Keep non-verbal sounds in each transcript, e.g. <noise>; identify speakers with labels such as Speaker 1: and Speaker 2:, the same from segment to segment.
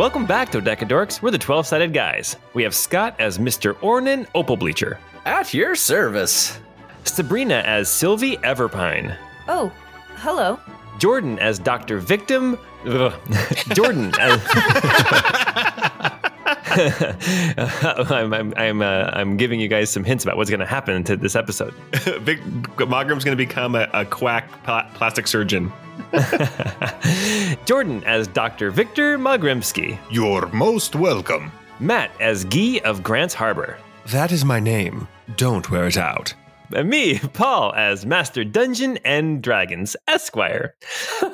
Speaker 1: welcome back to Decadorks. We're the 12 sided guys. We have Scott as Mr. Ornan Opal Bleacher,
Speaker 2: At your service.
Speaker 1: Sabrina as Sylvie Everpine,
Speaker 3: Oh, hello.
Speaker 1: Jordan as Dr. Victim. Ugh. <laughs> Jordan as. <laughs> I'm, I'm, I'm, uh, I'm giving you guys some hints about what's going to happen to this episode. <laughs>
Speaker 4: Vic, Mogram's going to become a, a quack pla- plastic surgeon. <laughs>
Speaker 1: Jordan as Dr. Victor Mogrimsky,
Speaker 5: You're most welcome.
Speaker 1: Matt as Guy of Grants Harbor,
Speaker 4: That is my name. Don't wear it out.
Speaker 1: and me, Paul, as Master Dungeon and Dragons Esquire.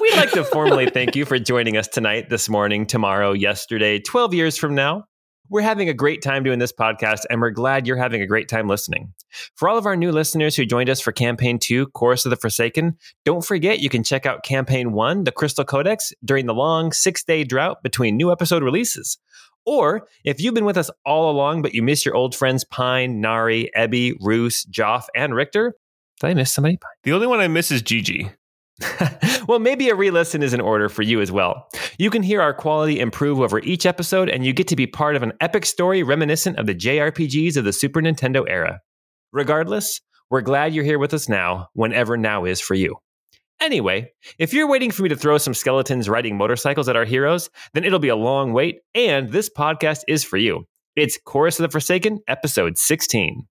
Speaker 1: We'd like to formally thank you for joining us tonight, this morning, tomorrow, yesterday, 12 years from now. We're having a great time doing this podcast, and we're glad you're having a great time listening. For all of our new listeners who joined us for Campaign 2, Chorus of the Forsaken, don't forget you can check out Campaign 1, The Crystal Codex, during the long six day drought between new episode releases. Or if you've been with us all along, but you miss your old friends Pine, Nari, Ebby, Roos, Joff, and Richter, did I miss somebody?
Speaker 4: The only one I miss is Gigi. <laughs>
Speaker 1: well, maybe a re listen is in order for you as well. You can hear our quality improve over each episode, and you get to be part of an epic story reminiscent of the JRPGs of the Super Nintendo era. Regardless, we're glad you're here with us now, whenever now is for you. Anyway, if you're waiting for me to throw some skeletons riding motorcycles at our heroes, then it'll be a long wait, and this podcast is for you. It's Chorus of the Forsaken, episode 16.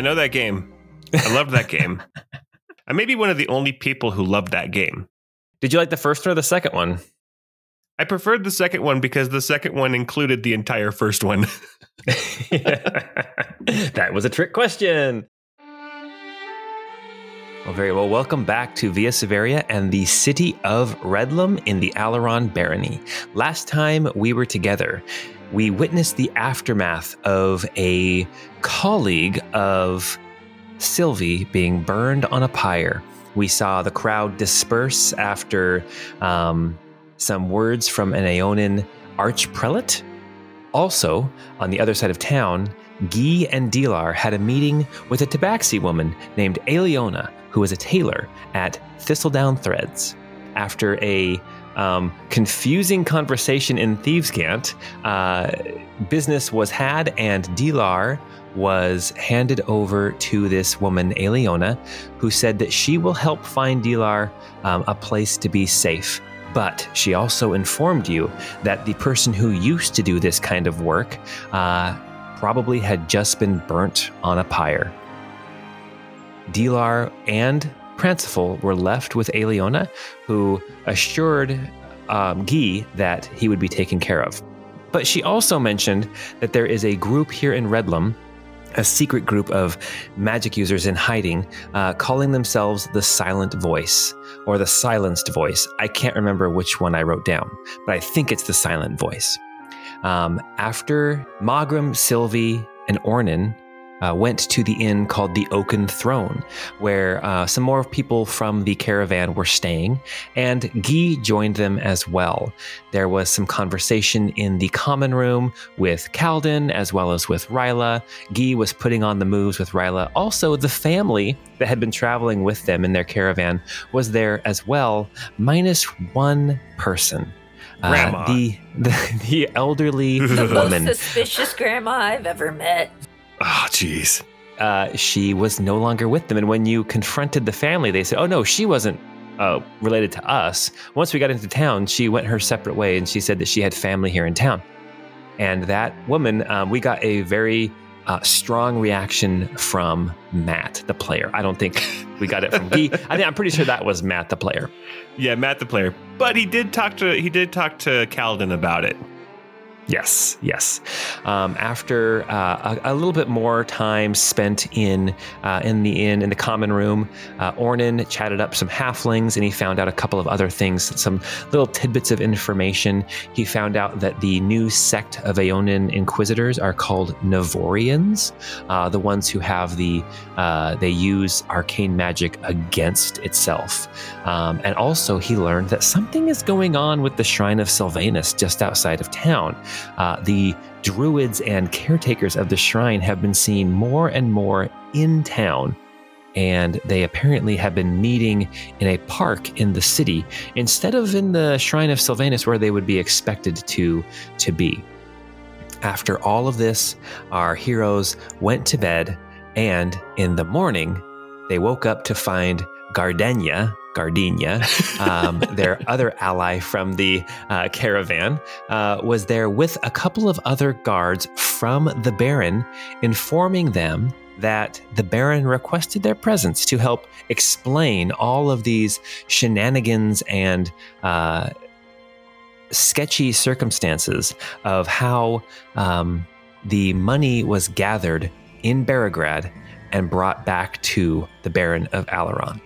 Speaker 4: I know that game. I loved that game. <laughs> I may be one of the only people who loved that game.
Speaker 1: Did you like the first or the second one?
Speaker 4: I preferred the second one because the second one included the entire first one. <laughs> <laughs>
Speaker 1: that was a trick question. Well, very well. Welcome back to Via Severia and the city of Redlum in the Alaron Barony. Last time we were together, we witnessed the aftermath of a colleague of Sylvie being burned on a pyre. We saw the crowd disperse after um, some words from an Aeonin archprelate. Also, on the other side of town, Guy and Dilar had a meeting with a tabaxi woman named Aliona, who was a tailor at Thistledown Threads. After a um, confusing conversation in Thievescant, uh, business was had, and Dilar was handed over to this woman, Aliona, who said that she will help find Dilar um, a place to be safe. But she also informed you that the person who used to do this kind of work uh, probably had just been burnt on a pyre. Dilar and Pranciful were left with Aliona, who assured um, Guy that he would be taken care of. But she also mentioned that there is a group here in Redlum, a secret group of magic users in hiding, uh, calling themselves the Silent Voice or the Silenced Voice. I can't remember which one I wrote down, but I think it's the Silent Voice. Um, after Magram, Sylvie, and Ornan uh, went to the inn called the Oaken Throne, where uh, some more people from the caravan were staying, and Guy joined them as well. There was some conversation in the common room with Calden as well as with Ryla. Guy was putting on the moves with Ryla. Also, the family that had been traveling with them in their caravan was there as well, minus one person. Uh,
Speaker 4: Grandma.
Speaker 1: the, <laughs> the the elderly
Speaker 3: The most suspicious grandma I've ever met.
Speaker 4: Oh, jeez.
Speaker 1: uh, she was no longer with them. And when you confronted the family, they said, "Oh no, she wasn't uh, related to us." Once we got into town, she went her separate way, and she said that she had family here in town. And that woman, um, we got a very uh, strong reaction from Matt, the player. I don't think we got it from Guy. I think I'm pretty sure that was Matt, the player.
Speaker 4: Yeah, Matt the player. But he did talk to he did talk to Calden about it.
Speaker 1: Yes, yes. Um, after uh, a, a little bit more time spent in uh, in the inn in the common room, uh, Ornan chatted up some halflings, and he found out a couple of other things, some little tidbits of information. He found out that the new sect of Aeonin Inquisitors are called Navorians, uh, the ones who have the uh, they use arcane magic against itself. Um, and also, he learned that something is going on with the Shrine of Sylvanus just outside of town. Uh, the druids and caretakers of the shrine have been seen more and more in town. And they apparently have been meeting in a park in the city instead of in the Shrine of Sylvanus where they would be expected to, to be. After all of this, our heroes went to bed, and in the morning, they woke up to find Gardenia, Gardenia, um, <laughs> their other ally from the uh, caravan, uh, was there with a couple of other guards from the Baron, informing them that the Baron requested their presence to help explain all of these shenanigans and uh, sketchy circumstances of how um, the money was gathered in Barograd and brought back to the Baron of Alaron.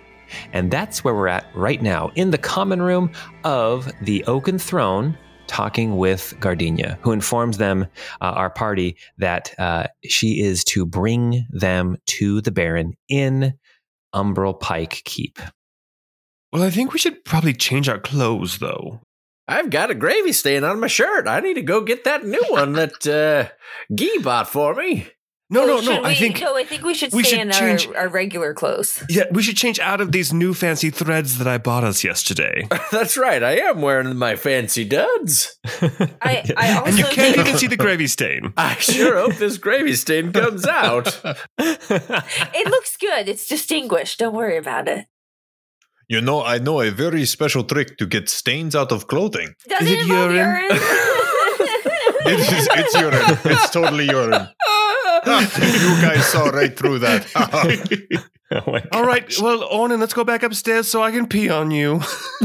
Speaker 1: And that's where we're at right now in the common room of the Oaken Throne, talking with Gardenia, who informs them, uh, our party, that uh, she is to bring them to the Baron in Umbral Pike Keep.
Speaker 4: Well, I think we should probably change our clothes, though.
Speaker 2: I've got a gravy stain on my shirt. I need to go get that new one that uh, Guy bought for me.
Speaker 4: No,
Speaker 3: Oh,
Speaker 4: no,
Speaker 3: should
Speaker 4: no. I think
Speaker 3: No, I think we should
Speaker 4: we
Speaker 3: stay
Speaker 4: should
Speaker 3: in
Speaker 4: change-
Speaker 3: our, our regular clothes.
Speaker 4: yeah, we should change out of these new fancy threads that I bought us yesterday. <laughs>
Speaker 2: That's right. I am wearing my fancy duds.
Speaker 3: I, <laughs> I also
Speaker 4: and you can't even see the gravy stain.
Speaker 2: I sure hope this gravy stain comes out. <laughs>
Speaker 3: it looks good. It's distinguished. Don't worry about it.
Speaker 5: You know, I know a very special trick to get stains out of clothing.
Speaker 3: Does
Speaker 4: Is
Speaker 3: it
Speaker 4: it
Speaker 3: involve
Speaker 4: urine?
Speaker 3: urine?
Speaker 5: It is, it's urine. It's totally urine. <laughs> you guys saw right through that. <laughs>
Speaker 1: Oh my
Speaker 4: All right, well, Ornan, let's go back upstairs so I can pee on you. <laughs>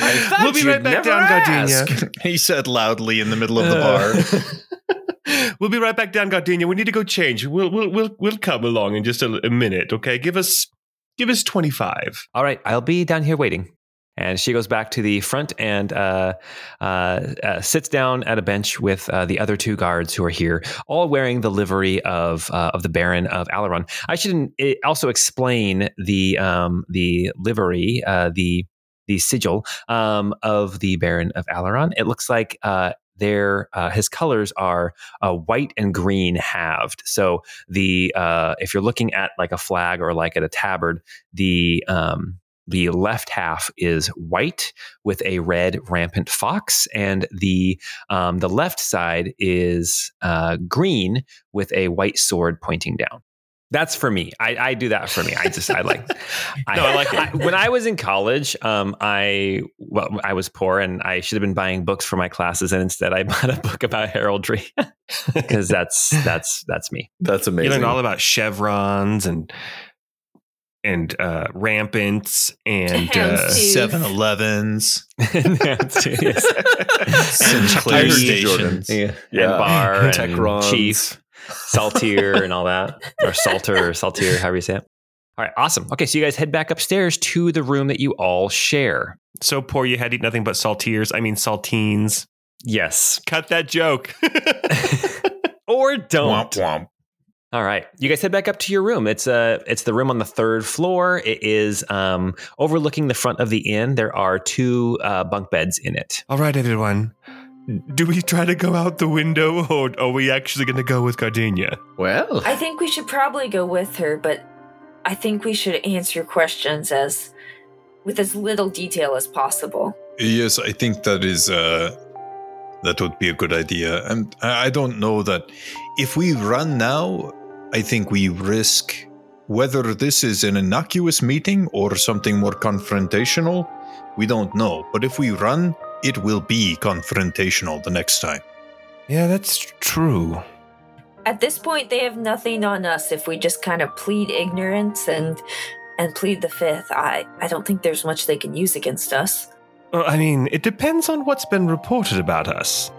Speaker 2: I
Speaker 4: We'll be right back down,
Speaker 2: ask.
Speaker 4: Gardenia.
Speaker 5: he said loudly in the middle of the bar. Uh.
Speaker 4: we'll be right back down, Gardenia. We need to go change. We'll we'll we'll we'll come along in just a, a minute, okay? Give us give us twenty five.
Speaker 1: All right, I'll be down here waiting. And she goes back to the front and uh, uh, uh, sits down at a bench with uh, the other two guards who are here, all wearing the livery of uh, of the Baron of Alaron. I should eh, also explain the um, the livery, the the sigil um, of the Baron of Alaron. It looks like their uh, his colors are uh, white and green halved. So the uh, if you're looking at like a flag or like at a tabard, the um, the left half is white with a red rampant fox, and the um, the left side is uh, green with a white sword pointing down. That's for me. I, I do that for me. I just I like. <laughs>
Speaker 4: No, I like it.
Speaker 1: when I was in college, um, I well, I was poor and I should have been buying books for my classes, and instead I <laughs> bought a book about heraldry because <laughs> that's that's that's me.
Speaker 2: That's amazing.
Speaker 4: You
Speaker 2: amazing.
Speaker 4: learn all about chevrons and and uh, rampants and uh, <laughs> <laughs>
Speaker 3: Houndstooth.
Speaker 5: 7 Elevens,
Speaker 1: That's- yes.
Speaker 5: Sinclair stations.
Speaker 1: Yeah.
Speaker 2: Yeah.
Speaker 1: And bar and
Speaker 2: Techrons.
Speaker 1: chief, saltier and all that, or salter or <laughs> saltier, however you say it. All right, awesome. Okay, so you guys head back upstairs to the room that you all share.
Speaker 4: so poor you had to eat nothing but saltiers. I mean saltines.
Speaker 1: Yes,
Speaker 4: Cut that joke.
Speaker 1: or don't.
Speaker 5: Womp womp.
Speaker 1: All right, you guys head back up to your room. It's uh, it's the room on the third floor. It is um, overlooking the front of the inn. There are two uh, bunk beds in it.
Speaker 4: All right, everyone. Do we try to go out the window, or are we actually going to go with Gardenia?
Speaker 2: well,
Speaker 3: I think we should probably go with her, but I think we should answer questions as with as little detail as possible.
Speaker 5: Yes, I think that is uh that would be a good idea. And I I don't know that if we run now, I think we risk whether this is an innocuous meeting or something more confrontational. We don't know. But if we run, it will be confrontational the next time.
Speaker 4: Yeah, that's true.
Speaker 3: At this point, they have nothing on us if we just kind of plead ignorance and and plead the fifth. I I don't think there's much they can use against us.
Speaker 4: Well, I mean, it depends on what's been reported about us.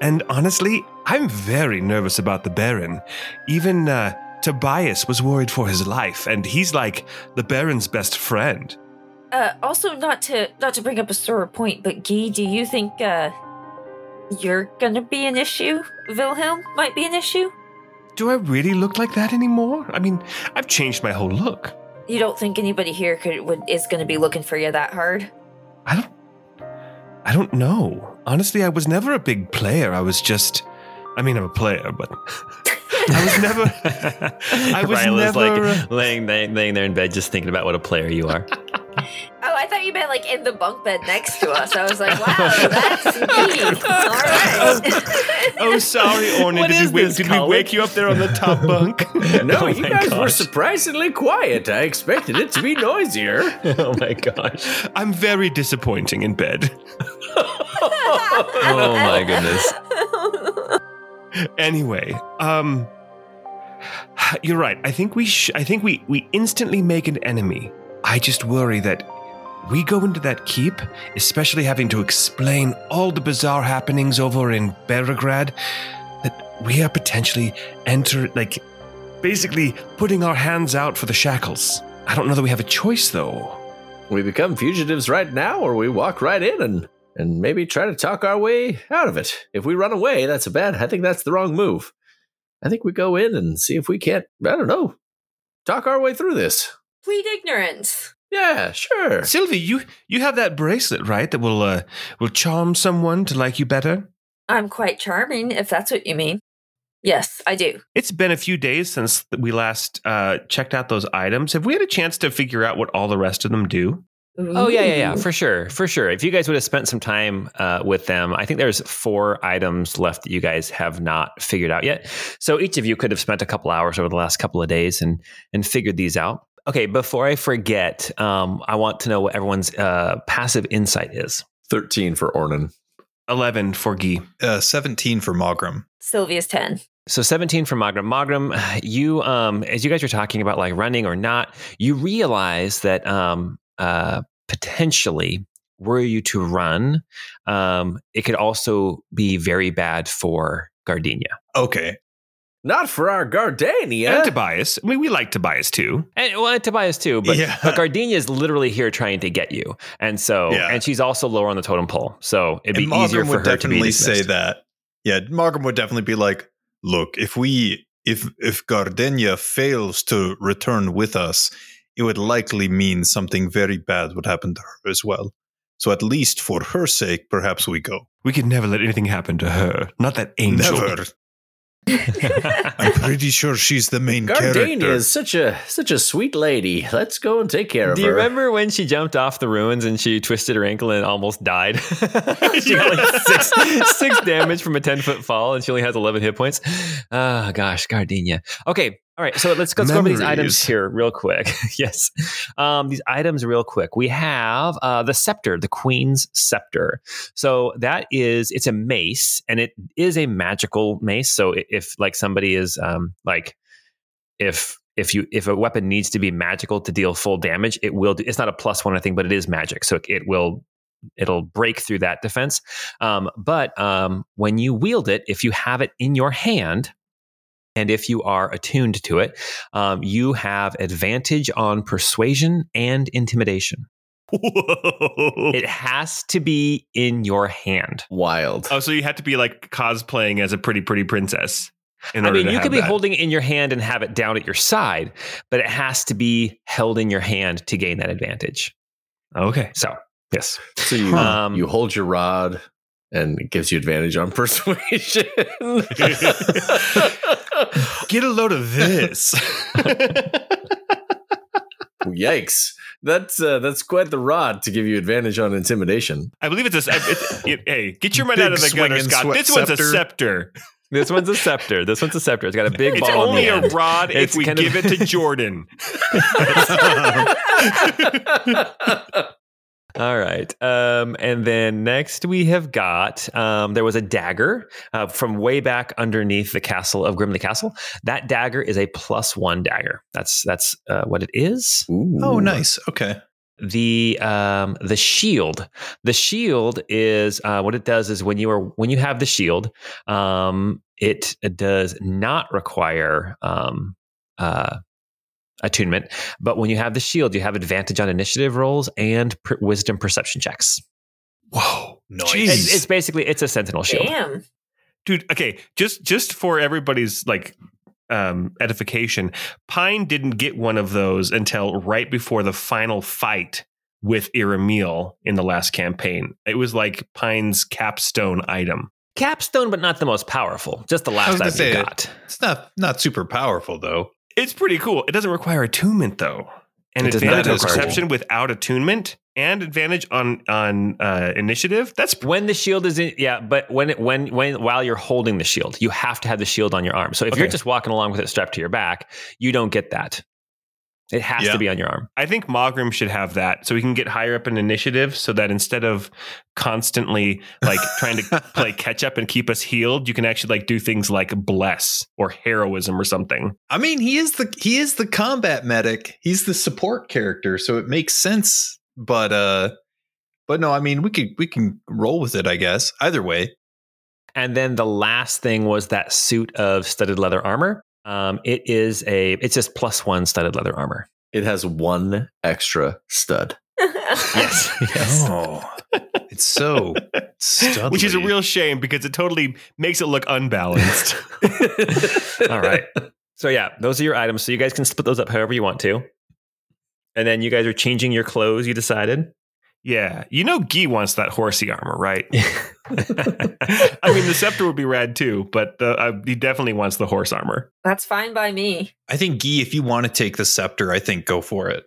Speaker 4: And honestly, I'm very nervous about the Baron. Even uh, Tobias was worried for his life, and he's like the Baron's best friend.
Speaker 3: Uh, also, not to not to bring up a sore point, but Guy, do you think uh, you're gonna be an issue? Wilhelm might be an issue.
Speaker 4: Do I really look like that anymore? I mean, I've changed my whole look.
Speaker 3: You don't think anybody here could would is gonna be looking for you that hard?
Speaker 4: I don't. I don't know. Honestly, I was never a big player. I was just. I mean, I'm a player, but <laughs> I was never. I was
Speaker 1: Ryla's
Speaker 4: never.
Speaker 1: like laying, laying laying there in bed, just thinking about what a player you are. <laughs>
Speaker 3: Oh, I thought you meant like in the bunk bed next to us. I was like, <laughs> wow, that's neat. All right.
Speaker 4: oh, sorry, Orny.
Speaker 1: What
Speaker 4: did we, wake,
Speaker 1: this,
Speaker 4: did we wake you up there on the top bunk?
Speaker 2: No,
Speaker 1: Oh
Speaker 2: you
Speaker 1: my
Speaker 2: guys were surprisingly quiet. I expected it to be noisier.
Speaker 1: oh my gosh!
Speaker 4: I'm very disappointing in bed.
Speaker 1: Oh my <laughs> goodness!
Speaker 4: Anyway, um, you're right. I think we. Sh- I think we we instantly make an enemy. I just worry that we go into that keep, especially having to explain all the bizarre happenings over in Barograd, that we are potentially enter like basically putting our hands out for the shackles. I don't know that we have a choice though.
Speaker 2: we become fugitives right now, or we walk right in and and maybe try to talk our way out of it. If we run away, that's a bad. I think that's the wrong move. I think we go in and see if we can't. I don't know. Talk our way through this.
Speaker 3: Plead ignorance.
Speaker 2: Yeah, sure.
Speaker 4: Sylvie, you you have that bracelet, right? That will uh will charm someone to like you better.
Speaker 3: I'm quite charming, if that's what you mean. Yes, I do.
Speaker 4: It's been a few days since we last uh, checked out those items. Have we had a chance to figure out what all the rest of them do?
Speaker 1: Oh yeah, yeah, yeah, for sure, for sure. If you guys would have spent some time uh, with them, I think there's four items left that you guys have not figured out yet. So each of you could have spent a couple hours over the last couple of days and and figured these out. Okay, before I forget, um, I want to know what everyone's uh, passive insight is.
Speaker 2: 13 for Ornan.
Speaker 4: 11 for Guy.
Speaker 5: Uh, 17 for Mogram.
Speaker 3: Sylvie's 10.
Speaker 1: So 17 for Magram. Magram, you, um, as you guys were talking about like running or not, you realize that um, uh, potentially, were you to run, um, it could also be very bad for Gardenia.
Speaker 5: Okay.
Speaker 2: Not for our
Speaker 4: gardenia.
Speaker 2: And
Speaker 4: Tobias. I mean, we like Tobias too.
Speaker 1: And well, Tobias too, but,
Speaker 5: Yeah.
Speaker 1: but Gardenia is literally here trying to get you, and so
Speaker 5: Yeah.
Speaker 1: and she's also lower on the totem pole, so it'd be
Speaker 5: and
Speaker 1: easier for
Speaker 5: would
Speaker 1: her to be
Speaker 5: definitely say that. Yeah, Mogram would definitely be like, look, if we if if Gardenia fails to return with us, it would likely mean something very bad would happen to her as well. So at least for her sake, perhaps we go.
Speaker 4: We could never let anything happen to her. Not that angel.
Speaker 5: Never. <laughs> I'm pretty sure she's the main
Speaker 2: Gardenia
Speaker 5: character.
Speaker 2: is such a such a sweet lady. Let's go and take care of her.
Speaker 1: Do you remember when she jumped off the ruins and she twisted her ankle and almost died? <laughs> she got like six, <laughs> six damage from a 10 foot fall and she only has 11 hit points. Oh, gosh, Gardenia. Okay. All right. So let's, let's go over these items here real quick. <laughs> yes. Um, these items real quick. We have uh, the scepter, the queen's scepter. So that is, it's a mace and it is a magical mace. So if like somebody is um, like, if if you if a weapon needs to be magical to deal full damage, it will. Do, it's not a plus one, I think, but it is magic, so it will it'll break through that defense. Um, but um, when you wield it, if you have it in your hand. And if you are attuned to it, um, you have advantage on persuasion and intimidation.
Speaker 4: Whoa.
Speaker 1: It has to be in your hand.
Speaker 2: Wild.
Speaker 4: oh, so you have to be like cosplaying as a pretty, pretty princess. In
Speaker 1: I mean,
Speaker 4: to
Speaker 1: you could be
Speaker 4: that.
Speaker 1: holding it in your hand and have it down at your side, but it has to be held in your hand to gain that advantage.
Speaker 4: Okay.
Speaker 1: So, yes.
Speaker 2: So you
Speaker 1: Um,
Speaker 2: you hold your rod and it gives you advantage on <laughs> persuasion. <laughs>
Speaker 4: Get a load of this. <laughs>
Speaker 2: Yikes. That's uh, that's quite the rod to give you advantage on intimidation.
Speaker 4: I believe it's a. It's, it, hey, get your mind out of the gutter, Scott.
Speaker 5: swe-
Speaker 4: This one's a
Speaker 5: scepter.
Speaker 4: scepter.
Speaker 1: This one's a scepter. This one's a scepter. It's got a big
Speaker 4: It's
Speaker 1: ball in
Speaker 4: only
Speaker 1: the
Speaker 4: a
Speaker 1: end.
Speaker 4: rod
Speaker 1: It's
Speaker 4: if we
Speaker 1: kind of-
Speaker 4: give it to Jordan.
Speaker 1: All right. Um, and then next we have got um, there was a dagger uh, from way back underneath the castle of Grimley Castle. That dagger is a plus one dagger. That's that's uh, what it is.
Speaker 2: Ooh.
Speaker 5: Oh, nice. Okay.
Speaker 1: the um, the shield. The shield is uh, what it does is when you are when you have the shield, um, it does not require um, uh, attunement. But when you have the shield, you have advantage on initiative rolls and per- wisdom perception checks.
Speaker 5: Whoa, nice.
Speaker 1: It's, it's basically it's a sentinel shield.
Speaker 3: Damn.
Speaker 4: dude okay just just for everybody's like um edification pine didn't get one of those until right before the final fight with Iramil in the last campaign it was like pine's capstone item
Speaker 1: Capstone, but not the most powerful. Just the
Speaker 5: I
Speaker 1: last
Speaker 5: was gonna
Speaker 1: item you
Speaker 5: say,
Speaker 1: got.
Speaker 5: It's not not super powerful though.
Speaker 4: It's pretty cool. It doesn't require attunement though. And
Speaker 1: It does not
Speaker 4: advantage on perception without attunement and advantage on on uh initiative. That's
Speaker 1: When the shield is in, yeah, but when it when when while you're holding the shield, you have to have the shield on your arm. So if you're just walking along with it strapped to your back, you don't get that. It has
Speaker 5: Yeah.
Speaker 1: to be on your arm.
Speaker 4: I think Mogrim should have that so we can get higher up in initiative so that instead of constantly like trying to <laughs> play catch up and keep us healed, you can actually like do things like bless or heroism or something.
Speaker 5: I mean, he is the he is the combat medic. He's the support character, so it makes sense. But uh, but no, I mean, we could we can roll with it. I guess either way.
Speaker 1: And then the last thing was that suit of studded leather armor. Um, it is a it's just plus one studded leather armor.
Speaker 2: It has one extra stud. <laughs>
Speaker 1: Yes, yes. <laughs>
Speaker 5: Oh, it's so <laughs> studly.
Speaker 4: Which is a real shame because it totally makes it look unbalanced.
Speaker 1: All right. So yeah, those are your items. So you guys can split those up however you want to. And then you guys are changing your clothes. You decided.
Speaker 4: Yeah. You know Guy wants that horsey armor, right? <laughs> <laughs> I mean the scepter would be rad too, but the, uh, he definitely wants the horse armor.
Speaker 3: That's fine by me.
Speaker 5: I think Guy, if you want to take the scepter, I think go for it.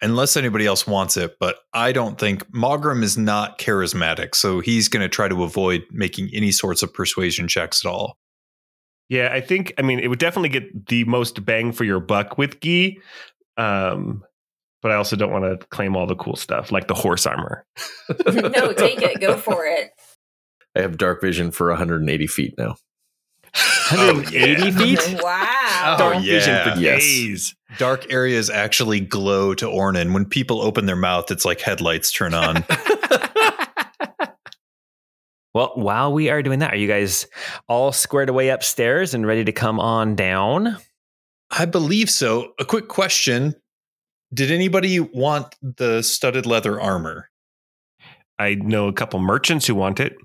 Speaker 5: Unless anybody else wants it, but I don't think Mogram is not charismatic, so he's going to try to avoid making any sorts of persuasion checks at all.
Speaker 4: Yeah, I think I mean it would definitely get the most bang for your buck with Guy. Um, but I also don't want to claim all the cool stuff like the horse armor. <laughs>
Speaker 3: no, take it. Go for it.
Speaker 2: I have dark vision for 180 feet now.
Speaker 1: 180 feet. <laughs>
Speaker 3: Wow.
Speaker 5: Oh, yeah.
Speaker 4: Vision for
Speaker 2: Yes.
Speaker 4: days.
Speaker 5: Dark areas actually glow to Ornan. When people open their mouth, it's like headlights turn on. <laughs>
Speaker 1: Well, while we are doing that, are you guys all squared away upstairs and ready to come on down?
Speaker 5: I believe so. A quick question. Did anybody want the studded leather armor?
Speaker 4: I know a couple merchants who want it.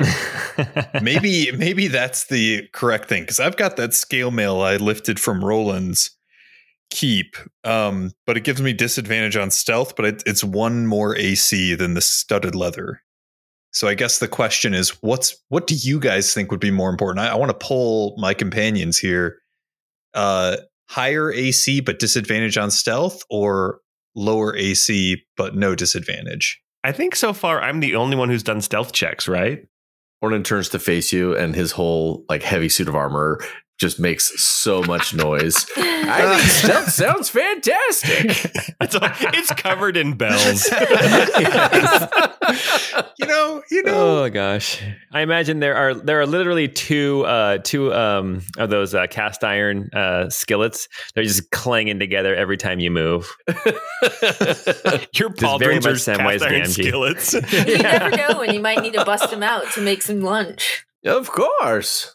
Speaker 4: <laughs>
Speaker 5: maybe maybe that's the correct thing because I've got that scale mail I lifted from Roland's keep, um, but it gives me disadvantage on stealth, but it, it's one more AC than the studded leather. So I guess the question is, what's what do you guys think would be more important? I, I want to pull my companions here. Uh, higher AC but disadvantage on stealth, or lower AC but no disadvantage.
Speaker 4: I think so far I'm the only one who's done stealth checks, right?
Speaker 2: Ornan turns to face you, and his whole like heavy suit of armor just makes so much noise. <laughs> I think stealth sounds fantastic. <laughs>
Speaker 4: It's, it's covered in bells. <laughs>
Speaker 5: You know, you know.
Speaker 1: oh gosh, I imagine there are there are literally two uh, two um, of those uh, cast iron uh, skillets. They're just clanging together every time you move.
Speaker 4: Your
Speaker 1: Just very
Speaker 4: pauldrons are
Speaker 1: Samwise
Speaker 4: cast iron
Speaker 1: Gamgee.
Speaker 4: skillets.
Speaker 3: You never know when you might need to bust them out to make some lunch.
Speaker 2: of course.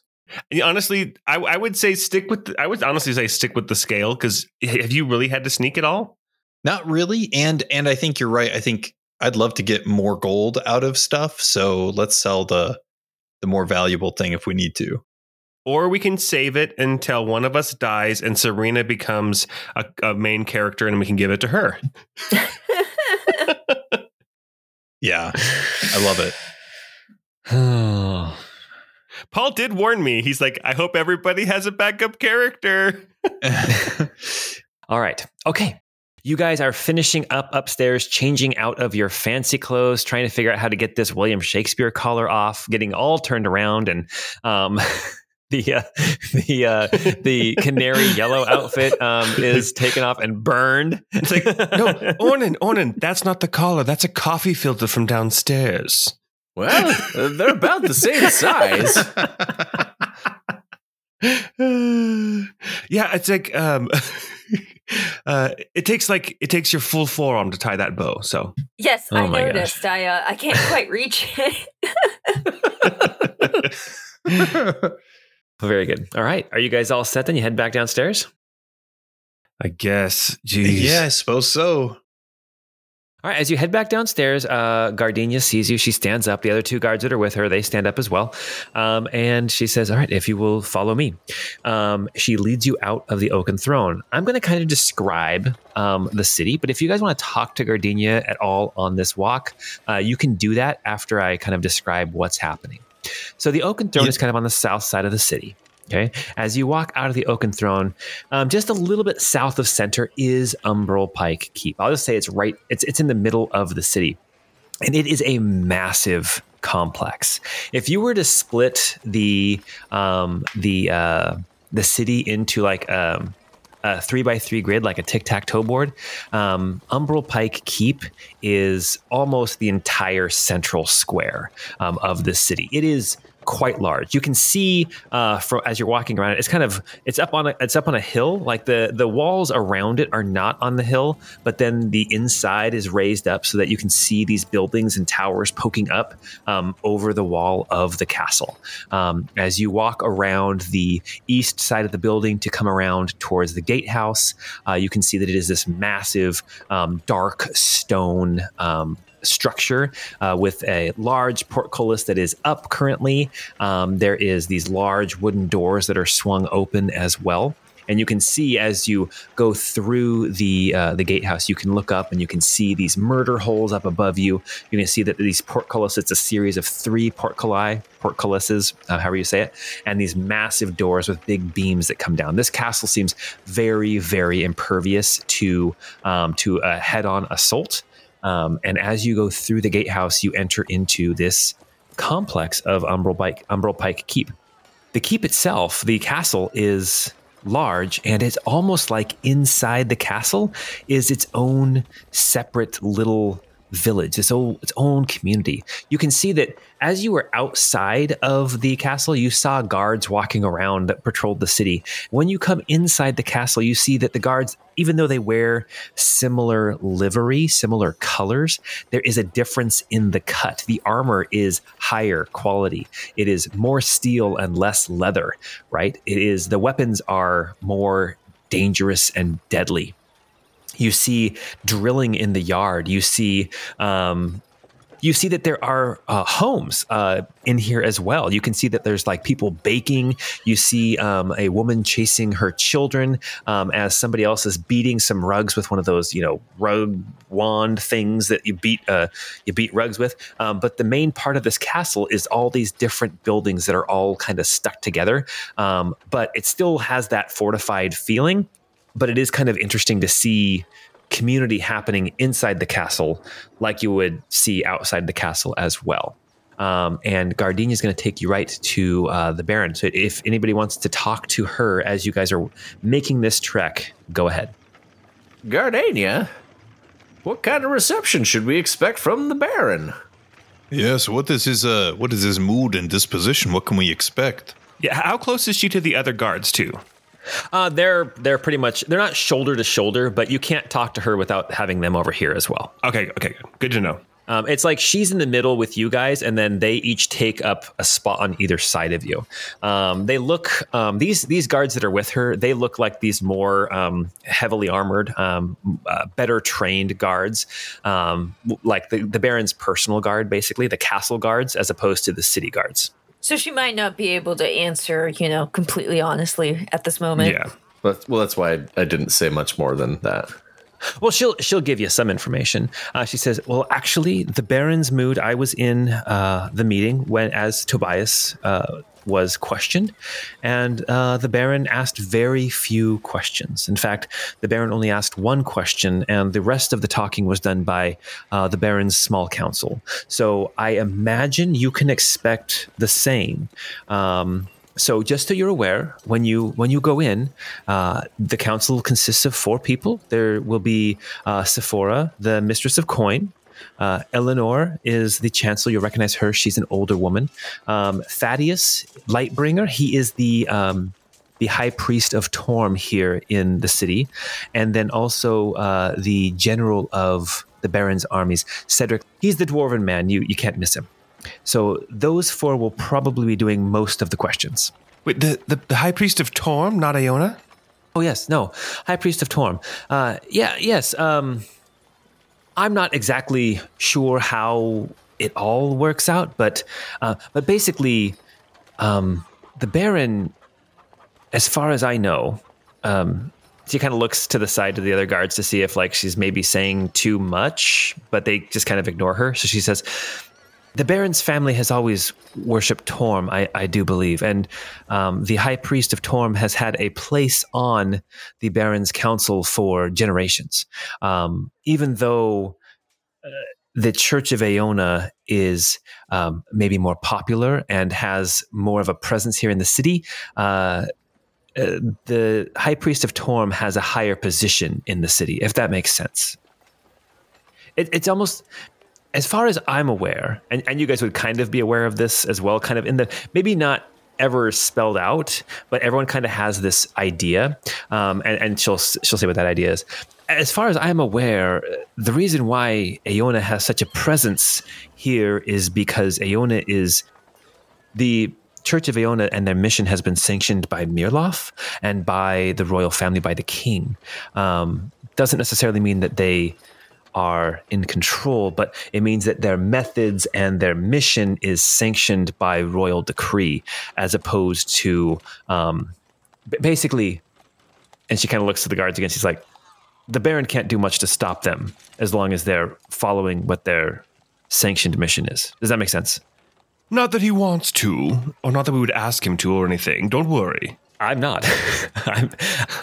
Speaker 4: Yeah, honestly, I, I would say stick with. The, I would honestly say stick with the scale because have you really had to sneak at all?
Speaker 5: Not really. And and I think you're right. I think I'd love to get more gold out of stuff. So let's sell the the more valuable thing if we need to.
Speaker 4: Or we can save it until one of us dies and Serena becomes a, a main character and we can give it to her. <laughs>
Speaker 5: Yeah. I love it. <sighs> <sighs> <sighs>
Speaker 4: Paul did warn me. He's like, I hope everybody has a backup character. <laughs>
Speaker 1: All right. Okay. You guys are finishing up upstairs, changing out of your fancy clothes, trying to figure out how to get this William Shakespeare collar off, getting all turned around, and um, <laughs> the uh, <laughs> the uh, the canary yellow outfit um, is taken off and burned.
Speaker 4: It's like, no, Ornan, Ornan, that's not the collar. That's a coffee filter from downstairs.
Speaker 2: Well, <laughs> they're about the same size.
Speaker 4: yeah, it's like um <laughs> uh, it takes like it takes your full forearm to tie that bow. So
Speaker 3: Yes,
Speaker 1: Oh
Speaker 3: I
Speaker 1: my gosh.
Speaker 3: noticed. I uh, I can't quite reach it. <laughs>
Speaker 1: Very good. All right. Are you guys all set then? You head back downstairs?
Speaker 4: I guess, geez,
Speaker 5: yeah, I suppose so.
Speaker 1: All right, as you head back downstairs, uh, Gardenia sees you. She stands up. The other two guards that are with her, they stand up as well. Um, and she says, All right, if you will follow me. Um, she leads you out of the oaken throne. I'm going to kind of describe um, the city, but if you guys want to talk to Gardenia at all on this walk, uh, you can do that after I kind of describe what's happening. So the oaken throne is kind of on the south side of the city. Okay. As you walk out of the oaken throne, um, just a little bit south of center is Umbral Pike Keep. I'll just say it's right. It's it's in the middle of the city, and it is a massive complex. If you were to split the um, the uh, the city into like um, a three by three grid, like a tic tac toe board, um, Umbral Pike Keep is almost the entire central square um, of the city. It is quite large. You can see uh, from as you're walking around it. It's kind of it's up on a it's up on a hill. Like the the walls around it are not on the hill, but then the inside is raised up so that you can see these buildings and towers poking up um, over the wall of the castle. Um, as you walk around the east side of the building to come around towards the gatehouse, uh, you can see that it is this massive um, dark stone. Structure uh, with a large portcullis that is up currently. Um, there is these large wooden doors that are swung open as well. And you can see as you go through the uh, the gatehouse, you can look up and you can see these murder holes up above you. You can see that these portcullis, it's a series of three portculli, portcullises, uh, however you say it, and these massive doors with big beams that come down. This castle seems very, very impervious to um, to a head-on assault. Um, and as you go through the gatehouse, you enter into this complex of Umbral Umbral Pike Keep. The keep itself, the castle, is large, and it's almost like inside the castle is its own separate little village, its own, its own community. You can see that as you were outside of the castle, you saw guards walking around that patrolled the city. When you come inside the castle, you see that the guards, even though they wear similar livery, similar colors, there is a difference in the cut. The armor is higher quality. It is more steel and less leather, right? It is the weapons are more dangerous and deadly you see drilling in the yard you see um, you see that there are uh, homes uh, in here as well. You can see that there's like people baking. You see um, a woman chasing her children um, as somebody else is beating some rugs with one of those, you know, rug wand things that you beat uh, you beat rugs with. Um, but the main part of this castle is all these different buildings that are all kind of stuck together. Um, but it still has that fortified feeling. But it is kind of interesting to see community happening inside the castle like you would see outside the castle as well. Um, and Gardenia is going to take you right to uh, the Baron. So if anybody wants to talk to her as you guys are making this trek, go ahead.
Speaker 2: Gardenia, what kind of reception should we expect from the Baron?
Speaker 5: Yes, what is his uh what is his mood and disposition? What can we expect?
Speaker 4: yeah. How close is she to the other guards too?
Speaker 1: Uh, they're they're pretty much they're not shoulder to shoulder, but you can't talk to her without having them over here as well.
Speaker 4: Okay, okay, good. to know.
Speaker 1: Um, it's like she's in the middle with you guys, and then they each take up a spot on either side of you. Um, they look um, these these guards that are with her. They look like these more um, heavily armored, um, uh, better trained guards, um, like the, the Baron's personal guard, basically the castle guards, as opposed to the city guards.
Speaker 3: So she might not be able to answer, you know, completely honestly at this moment.
Speaker 4: Yeah.
Speaker 2: But, well, that's why I, I didn't say much more than that.
Speaker 1: Well, she'll she'll give you some information. Uh, she says, "Well, actually, the Baron's mood. I was in uh, the meeting when, as Tobias uh, was questioned, and uh, the Baron asked very few questions. In fact, the Baron only asked one question, and the rest of the talking was done by uh, the Baron's small council. So I imagine you can expect the same." Um, so just so you're aware, when you when you go in, uh, the council consists of four people. There will be uh, Sephora, the mistress of coin. Uh, Eleanor is the chancellor. You'll recognize her. She's an older woman. Um, Thaddeus Lightbringer. He is the um, the high priest of Torm here in the city, and then also uh, the general of the Baron's armies, Cedric. He's the dwarven man. You you can't miss him. So those four will probably be doing most of the questions.
Speaker 4: Wait, the, the, the High Priest of Torm, not Iona?
Speaker 1: Oh yes, no, High Priest of Torm. Uh, yeah, yes. Um, I'm not exactly sure how it all works out, but uh, but basically, um, the Baron, as far as I know, um, she kind of looks to the side to the other guards to see if like she's maybe saying too much, but they just kind of ignore her. So she says, the Baron's family has always worshipped Torm, I, I do believe, and um, the High Priest of Torm has had a place on the Baron's council for generations. Um, even though uh, the Church of Aona is um, maybe more popular and has more of a presence here in the city, uh, uh, the High Priest of Torm has a higher position in the city, if that makes sense. It, it's almost as far as I'm aware, and, and you guys would kind of be aware of this as well, kind of in the maybe not ever spelled out, but everyone kind of has this idea, um, and, and she'll she'll say what that idea is. As far as I'm aware, the reason why Aona has such a presence here is because Aona is the Church of Aona and their mission has been sanctioned by Mirloff and by the royal family, by the king. Um, doesn't necessarily mean that they are in control, but it means that their methods and their mission is sanctioned by royal decree, as opposed to um, basically. And she kind of looks to the guards again. She's like, "The Baron can't do much to stop them as long as they're following what their sanctioned mission is." Does that make sense?
Speaker 4: Not that he wants to, or not that we would ask him to or anything. Don't worry.
Speaker 1: I'm not. <laughs> I'm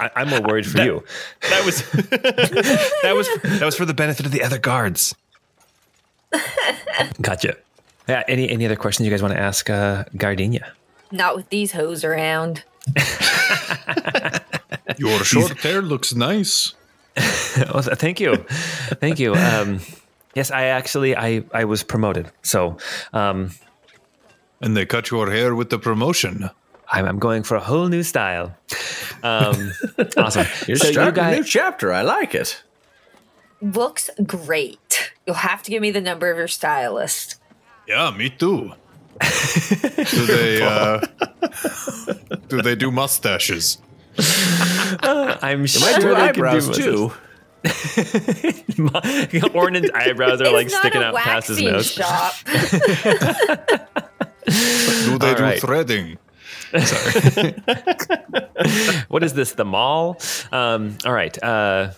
Speaker 1: I- I'm more worried for
Speaker 4: That-
Speaker 1: you.
Speaker 4: That was <laughs> that was that was for the benefit of the other guards.
Speaker 1: Gotcha. Yeah. Any any other questions you guys want to ask uh, Gardenia?
Speaker 3: Not with these hoes around. <laughs>
Speaker 5: Your short hair looks nice.
Speaker 1: well, thank you, thank you. Um, yes, I actually I I was promoted, so um,
Speaker 5: And they cut your hair with the promotion.
Speaker 1: I'm, I'm going for a whole new style. Um, <laughs> awesome.
Speaker 2: You're
Speaker 1: so you
Speaker 2: starting a new chapter. I like it.
Speaker 3: Looks great. You'll have to give me the number of your stylist.
Speaker 5: Yeah, me too. do they <laughs> uh, do they do mustaches?
Speaker 1: I'm
Speaker 2: I
Speaker 1: sure
Speaker 2: do
Speaker 1: they can
Speaker 2: eyebrows
Speaker 1: do
Speaker 2: too. <laughs>
Speaker 1: Ornan's eyebrows are like sticking out past his nose.
Speaker 3: shop.
Speaker 5: Do they
Speaker 1: All
Speaker 5: do
Speaker 1: right.
Speaker 5: threading? <laughs>
Speaker 1: what is this? The mall? Um, all right. Uh,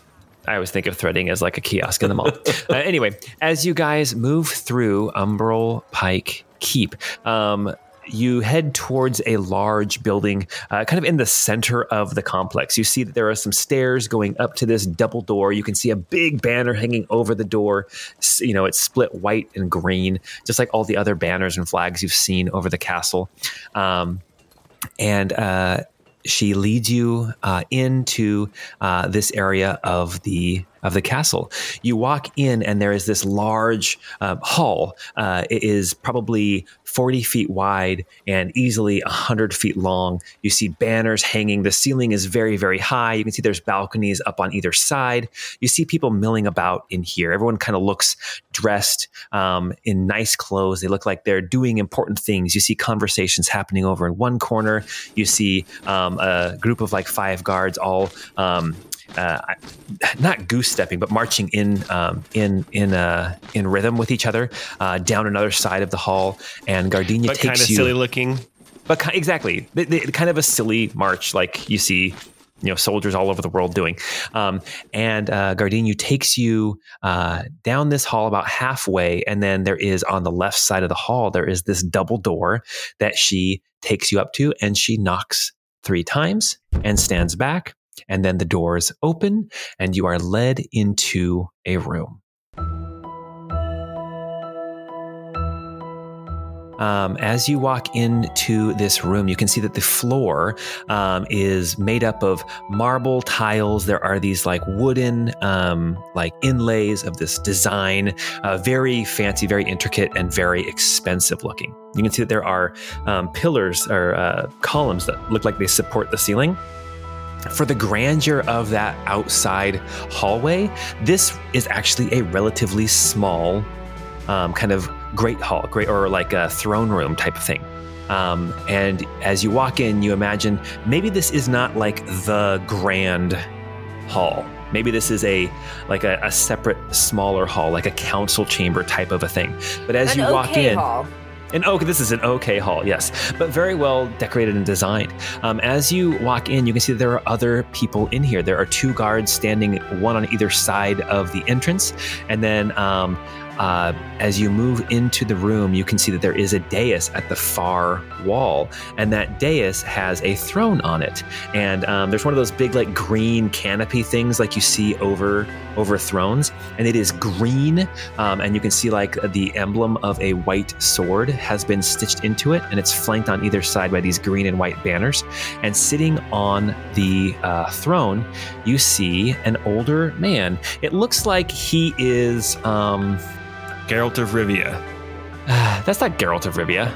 Speaker 1: I always think of threading as like a kiosk in the mall. <laughs> uh, anyway, as you guys move through Umbral Pike Keep, um, you head towards a large building, uh, kind of in the center of the complex. You see that there are some stairs going up to this double door. You can see a big banner hanging over the door. You know, it's split white and green, just like all the other banners and flags you've seen over the castle. Um, and uh, she leads you uh, into uh, this area of the of the castle. You walk in, and there is this large uh, hall. Uh, it is probably forty feet wide and easily hundred feet long. You see banners hanging. The ceiling is very, very high. You can see there's balconies up on either side. You see people milling about in here. Everyone kind of looks dressed um, in nice clothes. They look like they're doing important things. You see conversations happening over in one corner. You see um, a group of like five guards all. Um, uh, not goose stepping, but marching in um, in in uh, in rhythm with each other uh, down another side of the hall, and Gardenia
Speaker 4: But kind of
Speaker 1: you.
Speaker 4: silly looking.
Speaker 1: But ki- exactly, kind of a silly march like you see, you know, soldiers all over the world doing. Um, and uh, Gardenia takes you uh, down this hall about halfway, and then there is on the left side of the hall there is this double door that she takes you up to, and she knocks three times and stands back, and then the doors open, and you are led into a room. um, as you walk into this room, you can see that the floor um, is made up of marble tiles. There are these like wooden um, like inlays of this design, uh, very fancy, very intricate, and very expensive looking. You can see that there are um, pillars or uh, columns that look like they support the ceiling for the grandeur of that outside hallway, this is actually a relatively small um, kind of great hall, great or like a throne room type of thing. Um, and as you walk in, you imagine maybe this is not like the grand hall. Maybe this is a like a, a separate, smaller hall, like a council chamber type of a thing. But as
Speaker 3: An
Speaker 1: you walk
Speaker 3: okay
Speaker 1: in,
Speaker 3: hall.
Speaker 1: An okay, this is an okay hall, yes, but very well decorated and designed. Um, as you walk in, you can see that there are other people in here. There are two guards standing, one on either side of the entrance, and then um, uh, as you move into the room, you can see that there is a dais at the far wall, and that dais has a throne on it. And um, there's one of those big, like green canopy things, like you see over over thrones, and it is green. Um, and you can see like the emblem of a white sword has been stitched into it, and it's flanked on either side by these green and white banners. And sitting on the uh, throne, you see an older man. It looks like he is. Um,
Speaker 4: Geralt of Rivia.
Speaker 1: that's not Geralt of Rivia.